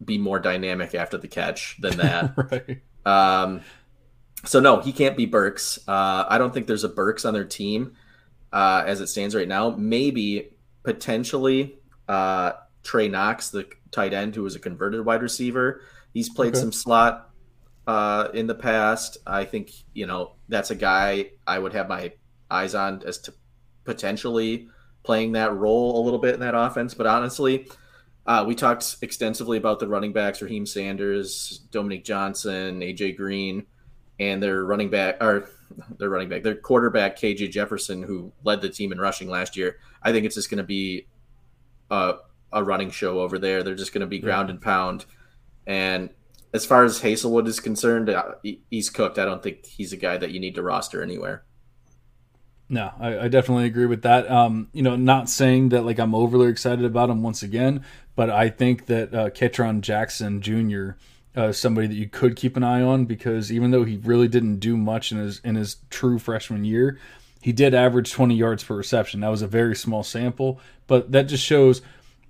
be more dynamic after the catch than that. right. Um, so no, he can't be Burks. Uh, I don't think there's a Burks on their team uh, as it stands right now. Maybe potentially uh, Trey Knox, the tight end who was a converted wide receiver. He's played okay. some slot uh, in the past. I think you know that's a guy I would have my eyes on as to potentially playing that role a little bit in that offense. But honestly, uh, we talked extensively about the running backs: Raheem Sanders, Dominique Johnson, AJ Green and their running back or their running back, their quarterback KJ Jefferson, who led the team in rushing last year. I think it's just going to be a, a running show over there. They're just going to be ground and pound. And as far as Haselwood is concerned, uh, he's cooked. I don't think he's a guy that you need to roster anywhere. No, I, I, definitely agree with that. Um, you know, not saying that like I'm overly excited about him once again, but I think that uh, Ketron Jackson Jr. Uh, somebody that you could keep an eye on because even though he really didn't do much in his in his true freshman year, he did average 20 yards per reception. That was a very small sample, but that just shows,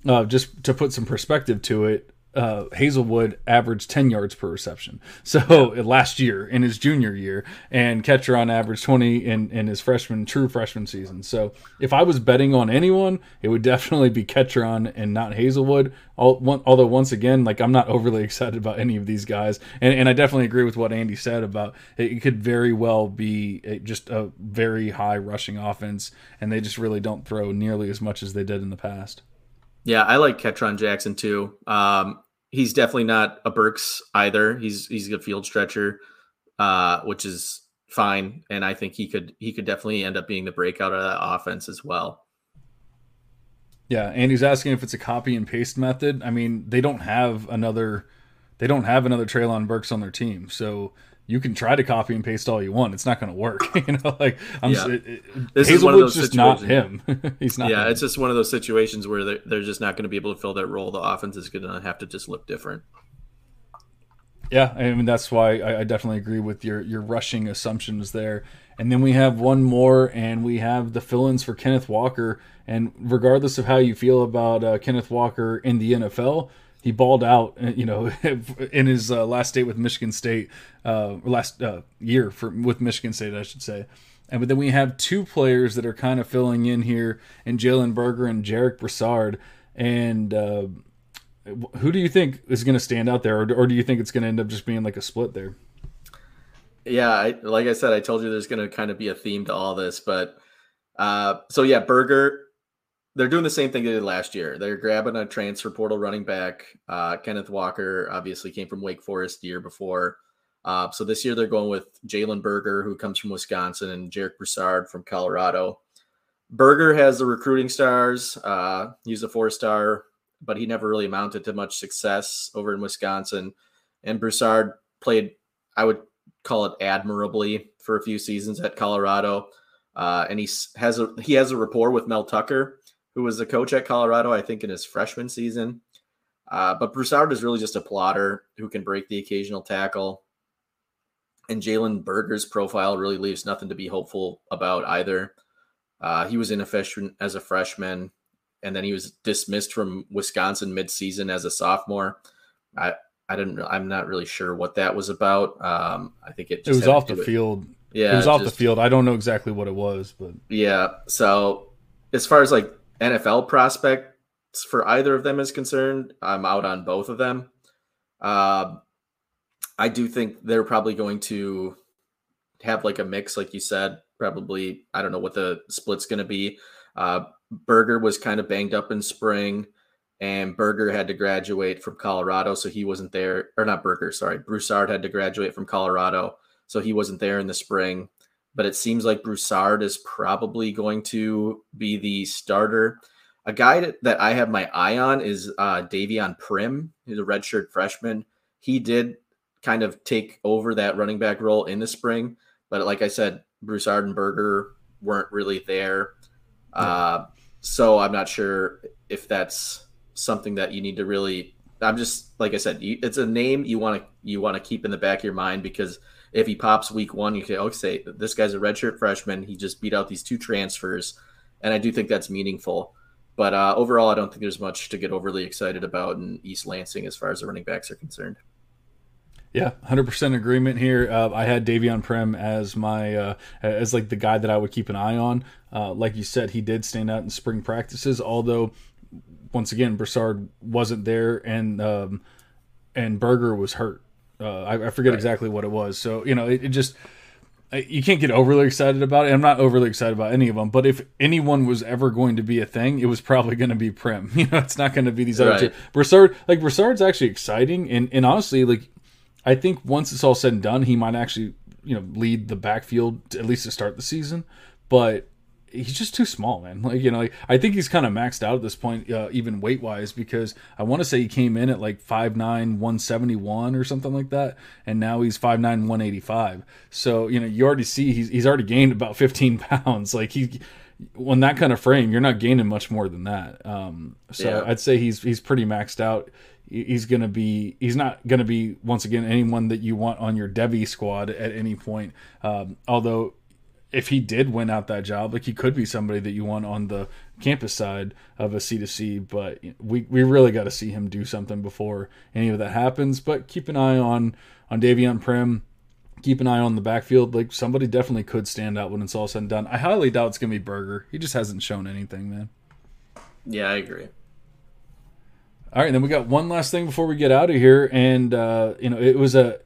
uh, just to put some perspective to it, uh, Haselwood averaged 10 yards per reception. So yeah. last year in his junior year, and Ketron averaged 20 in, in his freshman, true freshman season. So if I was betting on anyone, it would definitely be Ketron and not Haselwood. Although, once again, like I'm not overly excited about any of these guys. And, and I definitely agree with what Andy said about it could very well be a, just a very high rushing offense, and they just really don't throw nearly as much as they did in the past. Yeah, I like Ketron Jackson too. Um, he's definitely not a Burks either. He's he's a field stretcher, uh, which is fine, and I think he could he could definitely end up being the breakout of that offense as well. Yeah, and he's asking if it's a copy and paste method. I mean, they don't have another they don't have another Treylon Burks on their team, so you can try to copy and paste all you want. It's not going to work. you know, like I'm yeah. just, it, this is one of those just not him. He's not. Yeah, him. it's just one of those situations where they're, they're just not going to be able to fill that role. The offense is going to have to just look different. Yeah, I mean that's why I, I definitely agree with your your rushing assumptions there. And then we have one more, and we have the fill-ins for Kenneth Walker. And regardless of how you feel about uh, Kenneth Walker in the NFL, he balled out, uh, you know, in his uh, last date with Michigan State, uh, last uh, year for with Michigan State, I should say. And but then we have two players that are kind of filling in here, and Jalen Berger and Jarek Broussard. And uh, who do you think is going to stand out there, or, or do you think it's going to end up just being like a split there? Yeah, I, like I said, I told you there's going to kind of be a theme to all this, but uh, so yeah, Berger they're doing the same thing they did last year. They're grabbing a transfer portal running back. Uh, Kenneth Walker obviously came from Wake Forest the year before. Uh, so this year they're going with Jalen Berger, who comes from Wisconsin, and Jarek Broussard from Colorado. Berger has the recruiting stars. Uh, he's a four star, but he never really amounted to much success over in Wisconsin. And Broussard played, I would call it admirably for a few seasons at Colorado. Uh, and he has a he has a rapport with Mel Tucker, who was the coach at Colorado, I think, in his freshman season. Uh, but Broussard is really just a plotter who can break the occasional tackle. And Jalen Berger's profile really leaves nothing to be hopeful about either. Uh, he was inefficient as a freshman, and then he was dismissed from Wisconsin midseason as a sophomore. I I didn't. I'm not really sure what that was about. Um, I think it. it was off the field. Yeah, it was off just, the field. I don't know exactly what it was, but yeah. So as far as like NFL prospects for either of them is concerned, I'm out on both of them. Uh, I do think they're probably going to have like a mix, like you said. Probably, I don't know what the split's going to be. Uh, Berger was kind of banged up in spring, and Berger had to graduate from Colorado, so he wasn't there. Or not Berger, sorry. Broussard had to graduate from Colorado, so he wasn't there in the spring but it seems like Broussard is probably going to be the starter. A guy that I have my eye on is uh, Davion Primm. He's a redshirt freshman. He did kind of take over that running back role in the spring, but like I said, Broussard and Berger weren't really there. Uh, so I'm not sure if that's something that you need to really. I'm just like I said, it's a name you want to you want to keep in the back of your mind because if he pops week one, you can okay, say this guy's a redshirt freshman. He just beat out these two transfers, and I do think that's meaningful. But uh, overall, I don't think there's much to get overly excited about in East Lansing as far as the running backs are concerned. Yeah, hundred percent agreement here. Uh, I had Davion Primm as my uh, as like the guy that I would keep an eye on. Uh, like you said, he did stand out in spring practices, although once again Broussard wasn't there and um, and Berger was hurt. Uh, I, I, forget right. exactly what it was. So you know, it, it, just you can't get overly excited about it. I'm not overly excited about any of them, but if anyone was ever going to be a thing, it was probably going to be Primm. You know, it's not going to be these other right. two. Broussard, like Broussard's actually exciting, and and honestly, like I think once it's all said and done, he might actually you know lead the backfield at least to start the season, but he's just too small, man. Like you know, like, I think he's kind of maxed out at this point, uh, even weight wise, because I want to say he came in at like 5'9", 171 or something like that, and now he's 5'9", 185. So you know, you already see he's he's already gained about fifteen pounds. Like he. On that kind of frame, you're not gaining much more than that. Um, so Yeah. I'd say he's he's pretty maxed out. He's gonna be he's not gonna be once again anyone that you want on your Devy squad at any point. Um, although if he did win out that job, like he could be somebody that you want on the campus side of a C to C, but we, we really got to see him do something before any of that happens. But keep an eye on on Davion Primm. Keep an eye on the backfield. Like somebody definitely could stand out when it's all said and done. I highly doubt it's gonna be Berger. He just hasn't shown anything, man. Yeah, I agree. All right, then we got one last thing before we get out of here, and uh, you know it was a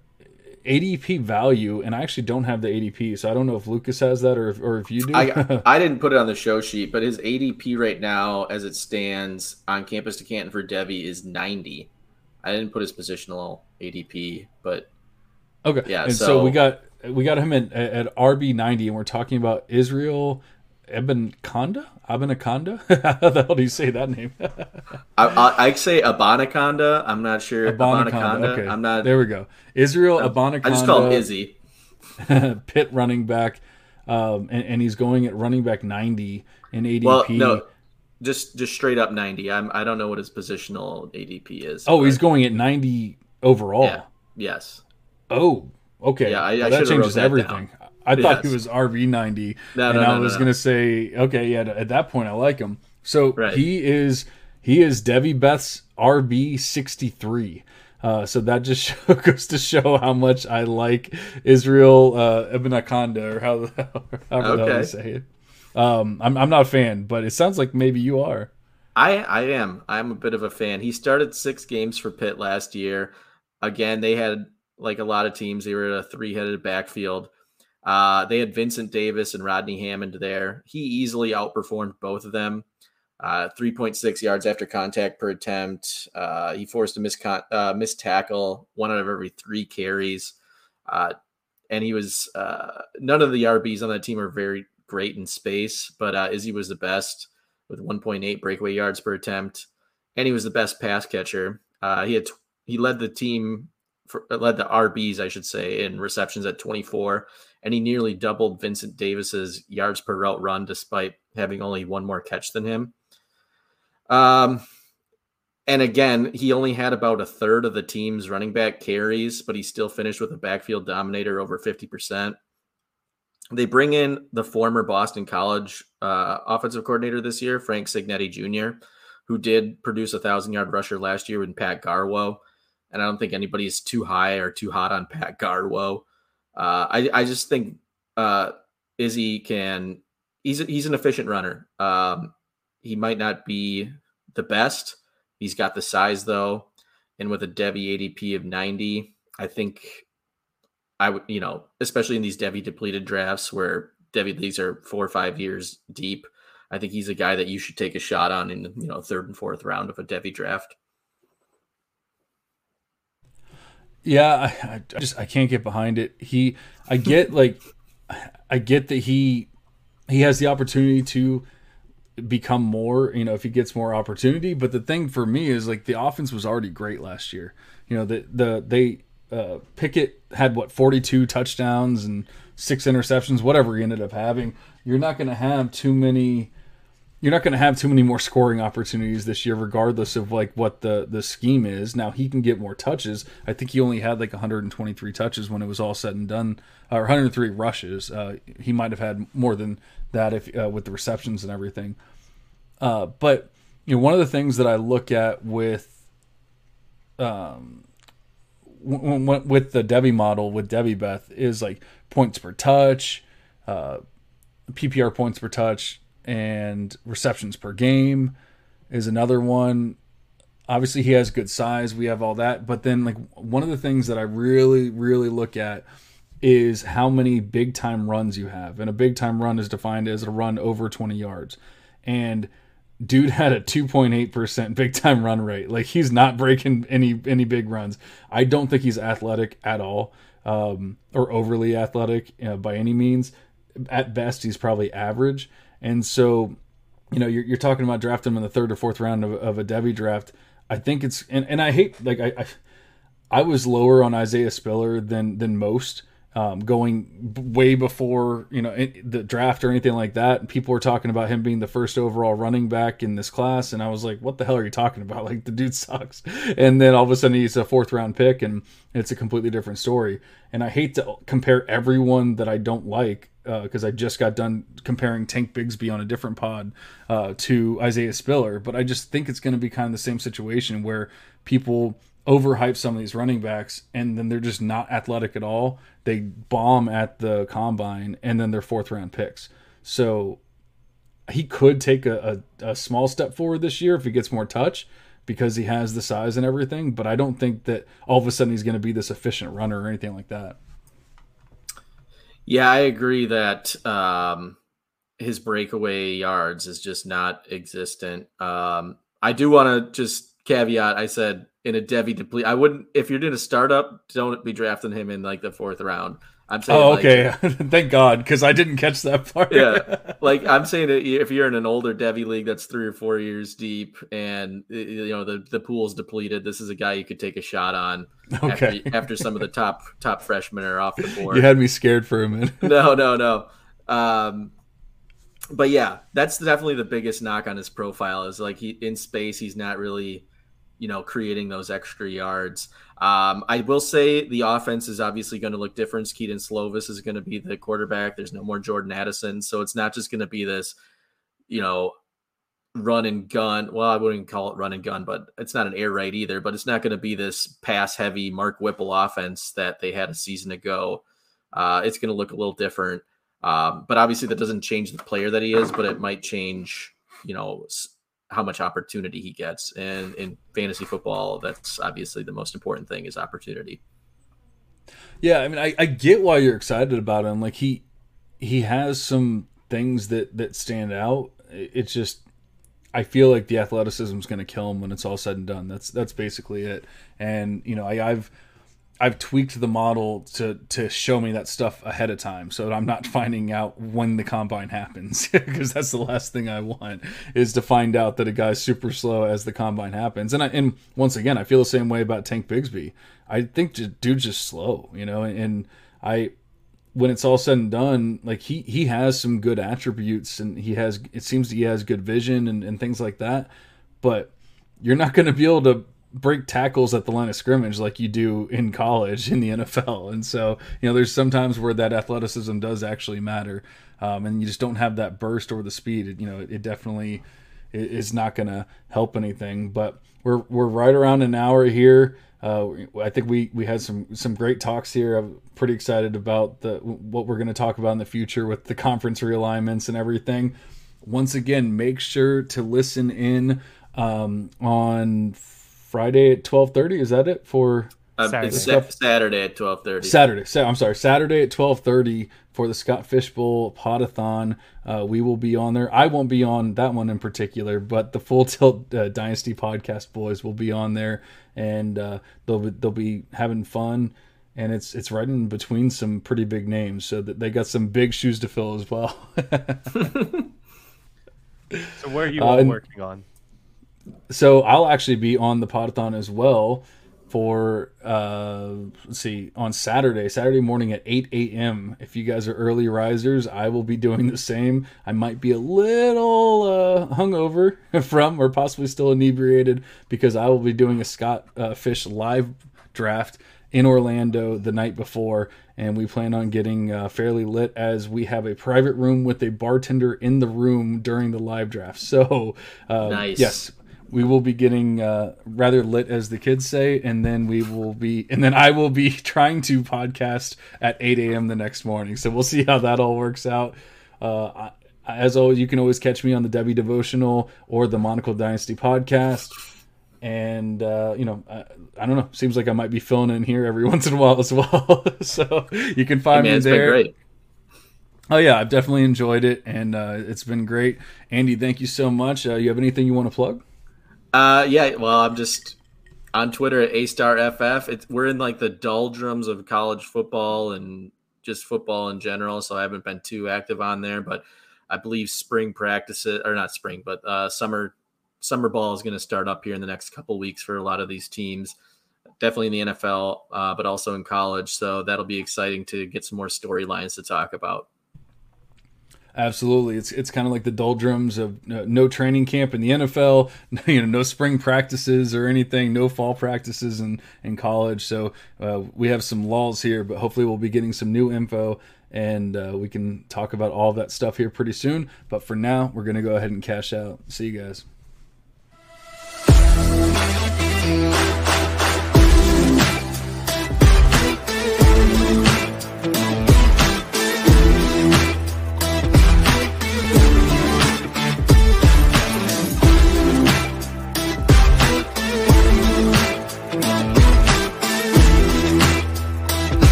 ADP value, and I actually don't have the ADP, so I don't know if Lucas has that or if, or if you do. I I didn't put it on the show sheet, but his ADP right now, as it stands on campus to Canton for Devy, is 90. I didn't put his positional ADP, but Okay. Yeah, And so, so- we got we got him at, at RB ninety, and we're talking about Israel Eben Konda. Abenaconda? How the hell do you say that name? I, I, I say Abanaconda. I'm not sure. Abanaconda. Okay. I'm not. There we go. Israel Abanaconda. I just call him Izzy. pit running back, um, and, and he's going at running back ninety in ADP. Well, no, just just straight up 90. I'm. I don't know what his positional ADP is. Oh, he's going at ninety overall. Yeah. Yes. Oh, okay. Yeah, I- Well, that changes everything. I thought he was RB90, No, and no, I was no. gonna say, okay, yeah. At that point, I like him. So Right. he is he is Debbie Beth's RB sixty three. Uh, so that just show, goes to show how much I like Israel uh, Ibn Akonda, or how however the hell you say it. Um, I'm I'm not a fan, but it sounds like maybe you are. I I am. I'm a bit of a fan. He started six games for Pitt last year. Again, they had like a lot of teams. They were at a three-headed backfield. Uh, they had Vincent Davis and Rodney Hammond there. He easily outperformed both of them. Uh, 3.6 yards after contact per attempt. Uh, he forced a miscon- uh, missed tackle one out of every three carries. Uh, and he was uh, none of the RBs on that team are very great in space, but uh, Izzy was the best with 1.8 breakaway yards per attempt, and he was the best pass catcher. He had he led the team for led the RBs, I should say, in receptions at 24, and he nearly doubled Vincent Davis's yards per route run, despite having only one more catch than him. Um, and again, he only had about a third of the team's running back carries, but he still finished with a backfield dominator over 50%. They bring in the former Boston College uh, offensive coordinator this year, Frank Cignetti Jr., who did produce a thousand yard rusher last year with Pat Garwo. And I don't think anybody's too high or too hot on Pat Garwo. Uh, I, I just think uh, Izzy can, he's, he's an efficient runner. Um, he might not be the best. He's got the size though. And with a Devy ADP of 90, I think I would, you know, especially in these Devy depleted drafts where Devy leagues are four or five years deep. I think he's a guy that you should take a shot on in, you know, third and fourth round of a Devy draft. Yeah, I, I just I can't get behind it. He, I get like, I get that he, he has the opportunity to become more. You know, if he gets more opportunity. But the thing for me is like the offense was already great last year. You know, the the they uh, Pickett had what forty two touchdowns and six interceptions, whatever he ended up having. You're not going to have too many you're not going to have too many more scoring opportunities this year, regardless of like what the the scheme is. Now he can get more touches. I think he only had like 123 touches when it was all said and done, or 103 rushes. Uh, he might have had more than that if uh, with the receptions and everything. Uh, but you know, one of the things that I look at with um w- w- with the Debbie model with Debbie Beth is like points per touch, uh, PPR points per touch, and receptions per game is another one. Obviously, he has good size. We have all that, but then like one of the things that I really, really look at is how many big time runs you have, and a big time run is defined as a run over twenty yards, and dude had a 2.8% big time run rate. Like he's not breaking any any big runs. I don't think he's athletic at all um, or overly athletic uh, by any means. At best, he's probably average. And so, you know, you're, you're talking about drafting him in the third or fourth round of, of a Devy draft. I think it's and, and I hate like I, I I was lower on Isaiah Spiller than than most um, going way before you know the draft or anything like that. And people were talking about him being the first overall running back in this class, and I was like, "What the hell are you talking about? Like the dude sucks." And then all of a sudden he's a fourth round pick, and it's a completely different story. And I hate to compare everyone that I don't like because uh, I just got done comparing Tank Bigsby on a different pod uh, to Isaiah Spiller, but I just think it's going to be kind of the same situation where people overhype some of these running backs and then they're just not athletic at all. They bomb at the combine and then they're fourth round picks. So he could take a, a, a, small step forward this year if he gets more touch because he has the size and everything. But I don't think that all of a sudden he's going to be this efficient runner or anything like that. Yeah, I agree that um, his breakaway yards is just not existent. Um, I do want to just caveat I said in a Devy deplete. I wouldn't if you're doing a startup, don't be drafting him in like the fourth round. I'm saying. Oh, okay. Like, Thank God, because I didn't catch that part. yeah, like I'm saying, that if you're in an older Devy league that's three or four years deep, and you know the the pool's depleted, this is a guy you could take a shot on. Okay. After, after some of the top top freshmen are off the board. You had me scared for a minute. no, no, no. Um, but yeah, that's definitely the biggest knock on his profile is like he in space, he's not really you know, creating those extra yards. Um, I will say the offense is obviously going to look different. Kedon Slovis is going to be the quarterback. There's no more Jordan Addison, so it's not just going to be this, you know, run and gun. Well, I wouldn't call it run and gun, but it's not an air raid either. But it's not going to be this pass heavy Mark Whipple offense that they had a season ago. Uh, it's going to look a little different. Um, but obviously, that doesn't change the player that he is, but it might change, you know, how much opportunity he gets. And in fantasy football, that's obviously the most important thing is opportunity. Yeah, I mean, I, I get why you're excited about him. Like he he has some things that that stand out. It's just I feel like the athleticism is going to kill him when it's all said and done. That's that's basically it. And you know, I, I've I've tweaked the model to to show me that stuff ahead of time, so I'm not finding out when the combine happens because that's the last thing I want is to find out that a guy's super slow as the combine happens. And I, and once again, I feel the same way about Tank Bigsby. I think dude's just slow, you know. And I, when it's all said and done, like he he has some good attributes, and he has it seems he has good vision and, and things like that, but you're not going to be able to break tackles at the line of scrimmage like you do in college in the NFL. And so, you know, there's sometimes where that athleticism does actually matter. Um, and you just don't have that burst or the speed. It, you know, it, it definitely is not going to help anything. But we're, we're right around an hour here. Uh, I think we, we had some, some great talks here. I'm pretty excited about the what we're going to talk about in the future with the conference realignments and everything. Once again, make sure to listen in um, on Friday at twelve thirty. Is that it for? Uh, Saturday. Saturday at twelve thirty. Saturday. Sa- I'm sorry. Saturday at twelve thirty for the Scott Fish Bowl Podathon. Uh, we will be on there. I won't be on that one in particular, but the Full Tilt uh, Dynasty podcast boys will be on there, and uh, they'll be, they'll be having fun. And it's it's right in between some pretty big names, so that they got some big shoes to fill as well. so where are you all uh, working on? So I'll actually be on the podathon as well for uh let's see on Saturday, Saturday morning at 8 a.m. If you guys are early risers, I will be doing the same. I might be a little uh hungover from or possibly still inebriated because I will be doing a Scott uh, Fish live draft in Orlando the night before, and we plan on getting uh, fairly lit as we have a private room with a bartender in the room during the live draft. So, uh, nice. yes, we will be getting uh, rather lit, as the kids say, and then we will be, and then I will be trying to podcast at 8 a.m. the next morning. So we'll see how that all works out. Uh, as always, you can always catch me on the Devy Devotional or the Monocle Dynasty podcast. And uh, you know, I, I, don't know. Seems like I might be filling in here every once in a while as well. so you can find hey man, me there. Oh yeah, I've definitely enjoyed it, and uh, it's been great. Andy, thank you so much. Uh, you have anything you want to plug? Uh, yeah. Well, I'm just on Twitter at A Star FF. It's we're in like the doldrums of college football and just football in general, so I haven't been too active on there. But I believe spring practices or not spring, but uh, summer summer ball is going to start up here in the next couple weeks for a lot of these teams. Definitely in the NFL, uh, but also in college. So that'll be exciting to get some more storylines to talk about. Absolutely, it's it's kind of like the doldrums of uh, no training camp in the NFL, you know, no spring practices or anything, no fall practices in in college. So uh, we have some lulls here, but hopefully we'll be getting some new info and uh, we can talk about all that stuff here pretty soon. But for now, we're gonna go ahead and cash out. See you guys.